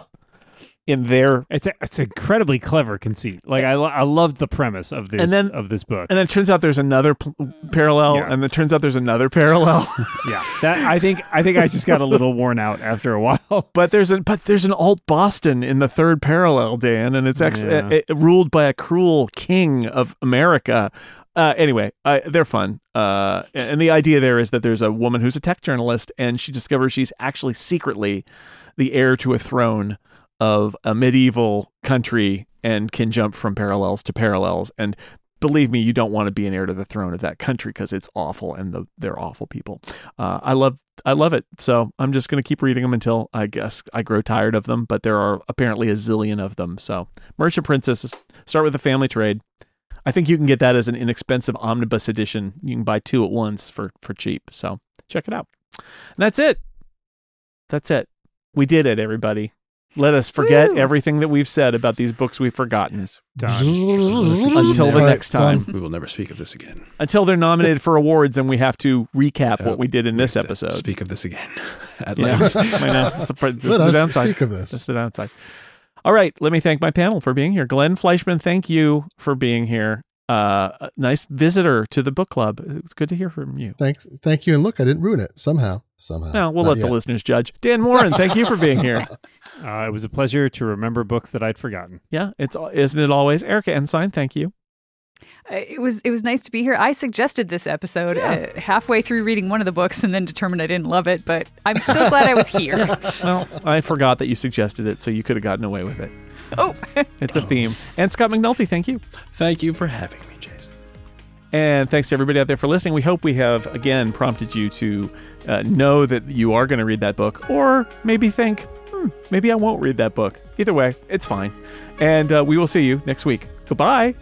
in their It's a, it's incredibly clever conceit. Like I, lo- I loved the premise of this And then- of this book. and then it turns out there's another p- parallel Yeah. and it turns out there's another parallel yeah, that I think I think I just got a little worn out after a while. but there's an but there's an alt Boston in the third parallel, Dan, and it's actually Yeah. uh, uh, ruled by a cruel king of America. Uh, anyway, they're fun. Uh, and the idea there is that there's a woman who's a tech journalist, and she discovers she's actually secretly the heir to a throne of a medieval country and can jump from parallels to parallels. And believe me, you don't want to be an heir to the throne of that country because it's awful and the, they're awful people. Uh, I love I love it. So I'm just going to keep reading them until I guess I grow tired of them. But there are apparently a zillion of them. So Merchant Princes, start with the family trade. I think you can get that as an inexpensive omnibus edition. You can buy two at once for for cheap. So check it out. And that's it. That's it. We did it, everybody. Let us forget Woo. everything that we've said about these books we've forgotten Done. until the next time. We will never speak of this again. Until they're nominated for awards and we have to recap Uh, what we did in this episode. Speak of this again at Yeah, length. I know. That's, a, that's Let the us downside. speak of That's the downside. All right, let me thank my panel for being here. Glenn Fleishman, thank you for being here. Uh, a nice visitor to the book club. It's good to hear from you. Thanks, thank you. And look, I didn't ruin it somehow. Somehow. No, we'll Not let yet. the listeners judge. Dan Moren, thank you for being here. Uh, it was a pleasure to remember books that I'd forgotten. Yeah, it's isn't it always Erika Ensign? Thank you. Uh, It was it was nice to be here. I suggested this episode uh, halfway through reading one of the books and then determined I didn't love it, but I'm still glad I was here. Well, I forgot that you suggested it, so you could have gotten away with it. Oh, It's a theme. And Scott McNulty, thank you. Thank you for having me, Jason. And thanks to everybody out there for listening. We hope we have, again, prompted you to uh, know that you are going to read that book, or maybe think, hmm, maybe I won't read that book. Either way, it's fine. And uh, we will see you next week. Goodbye.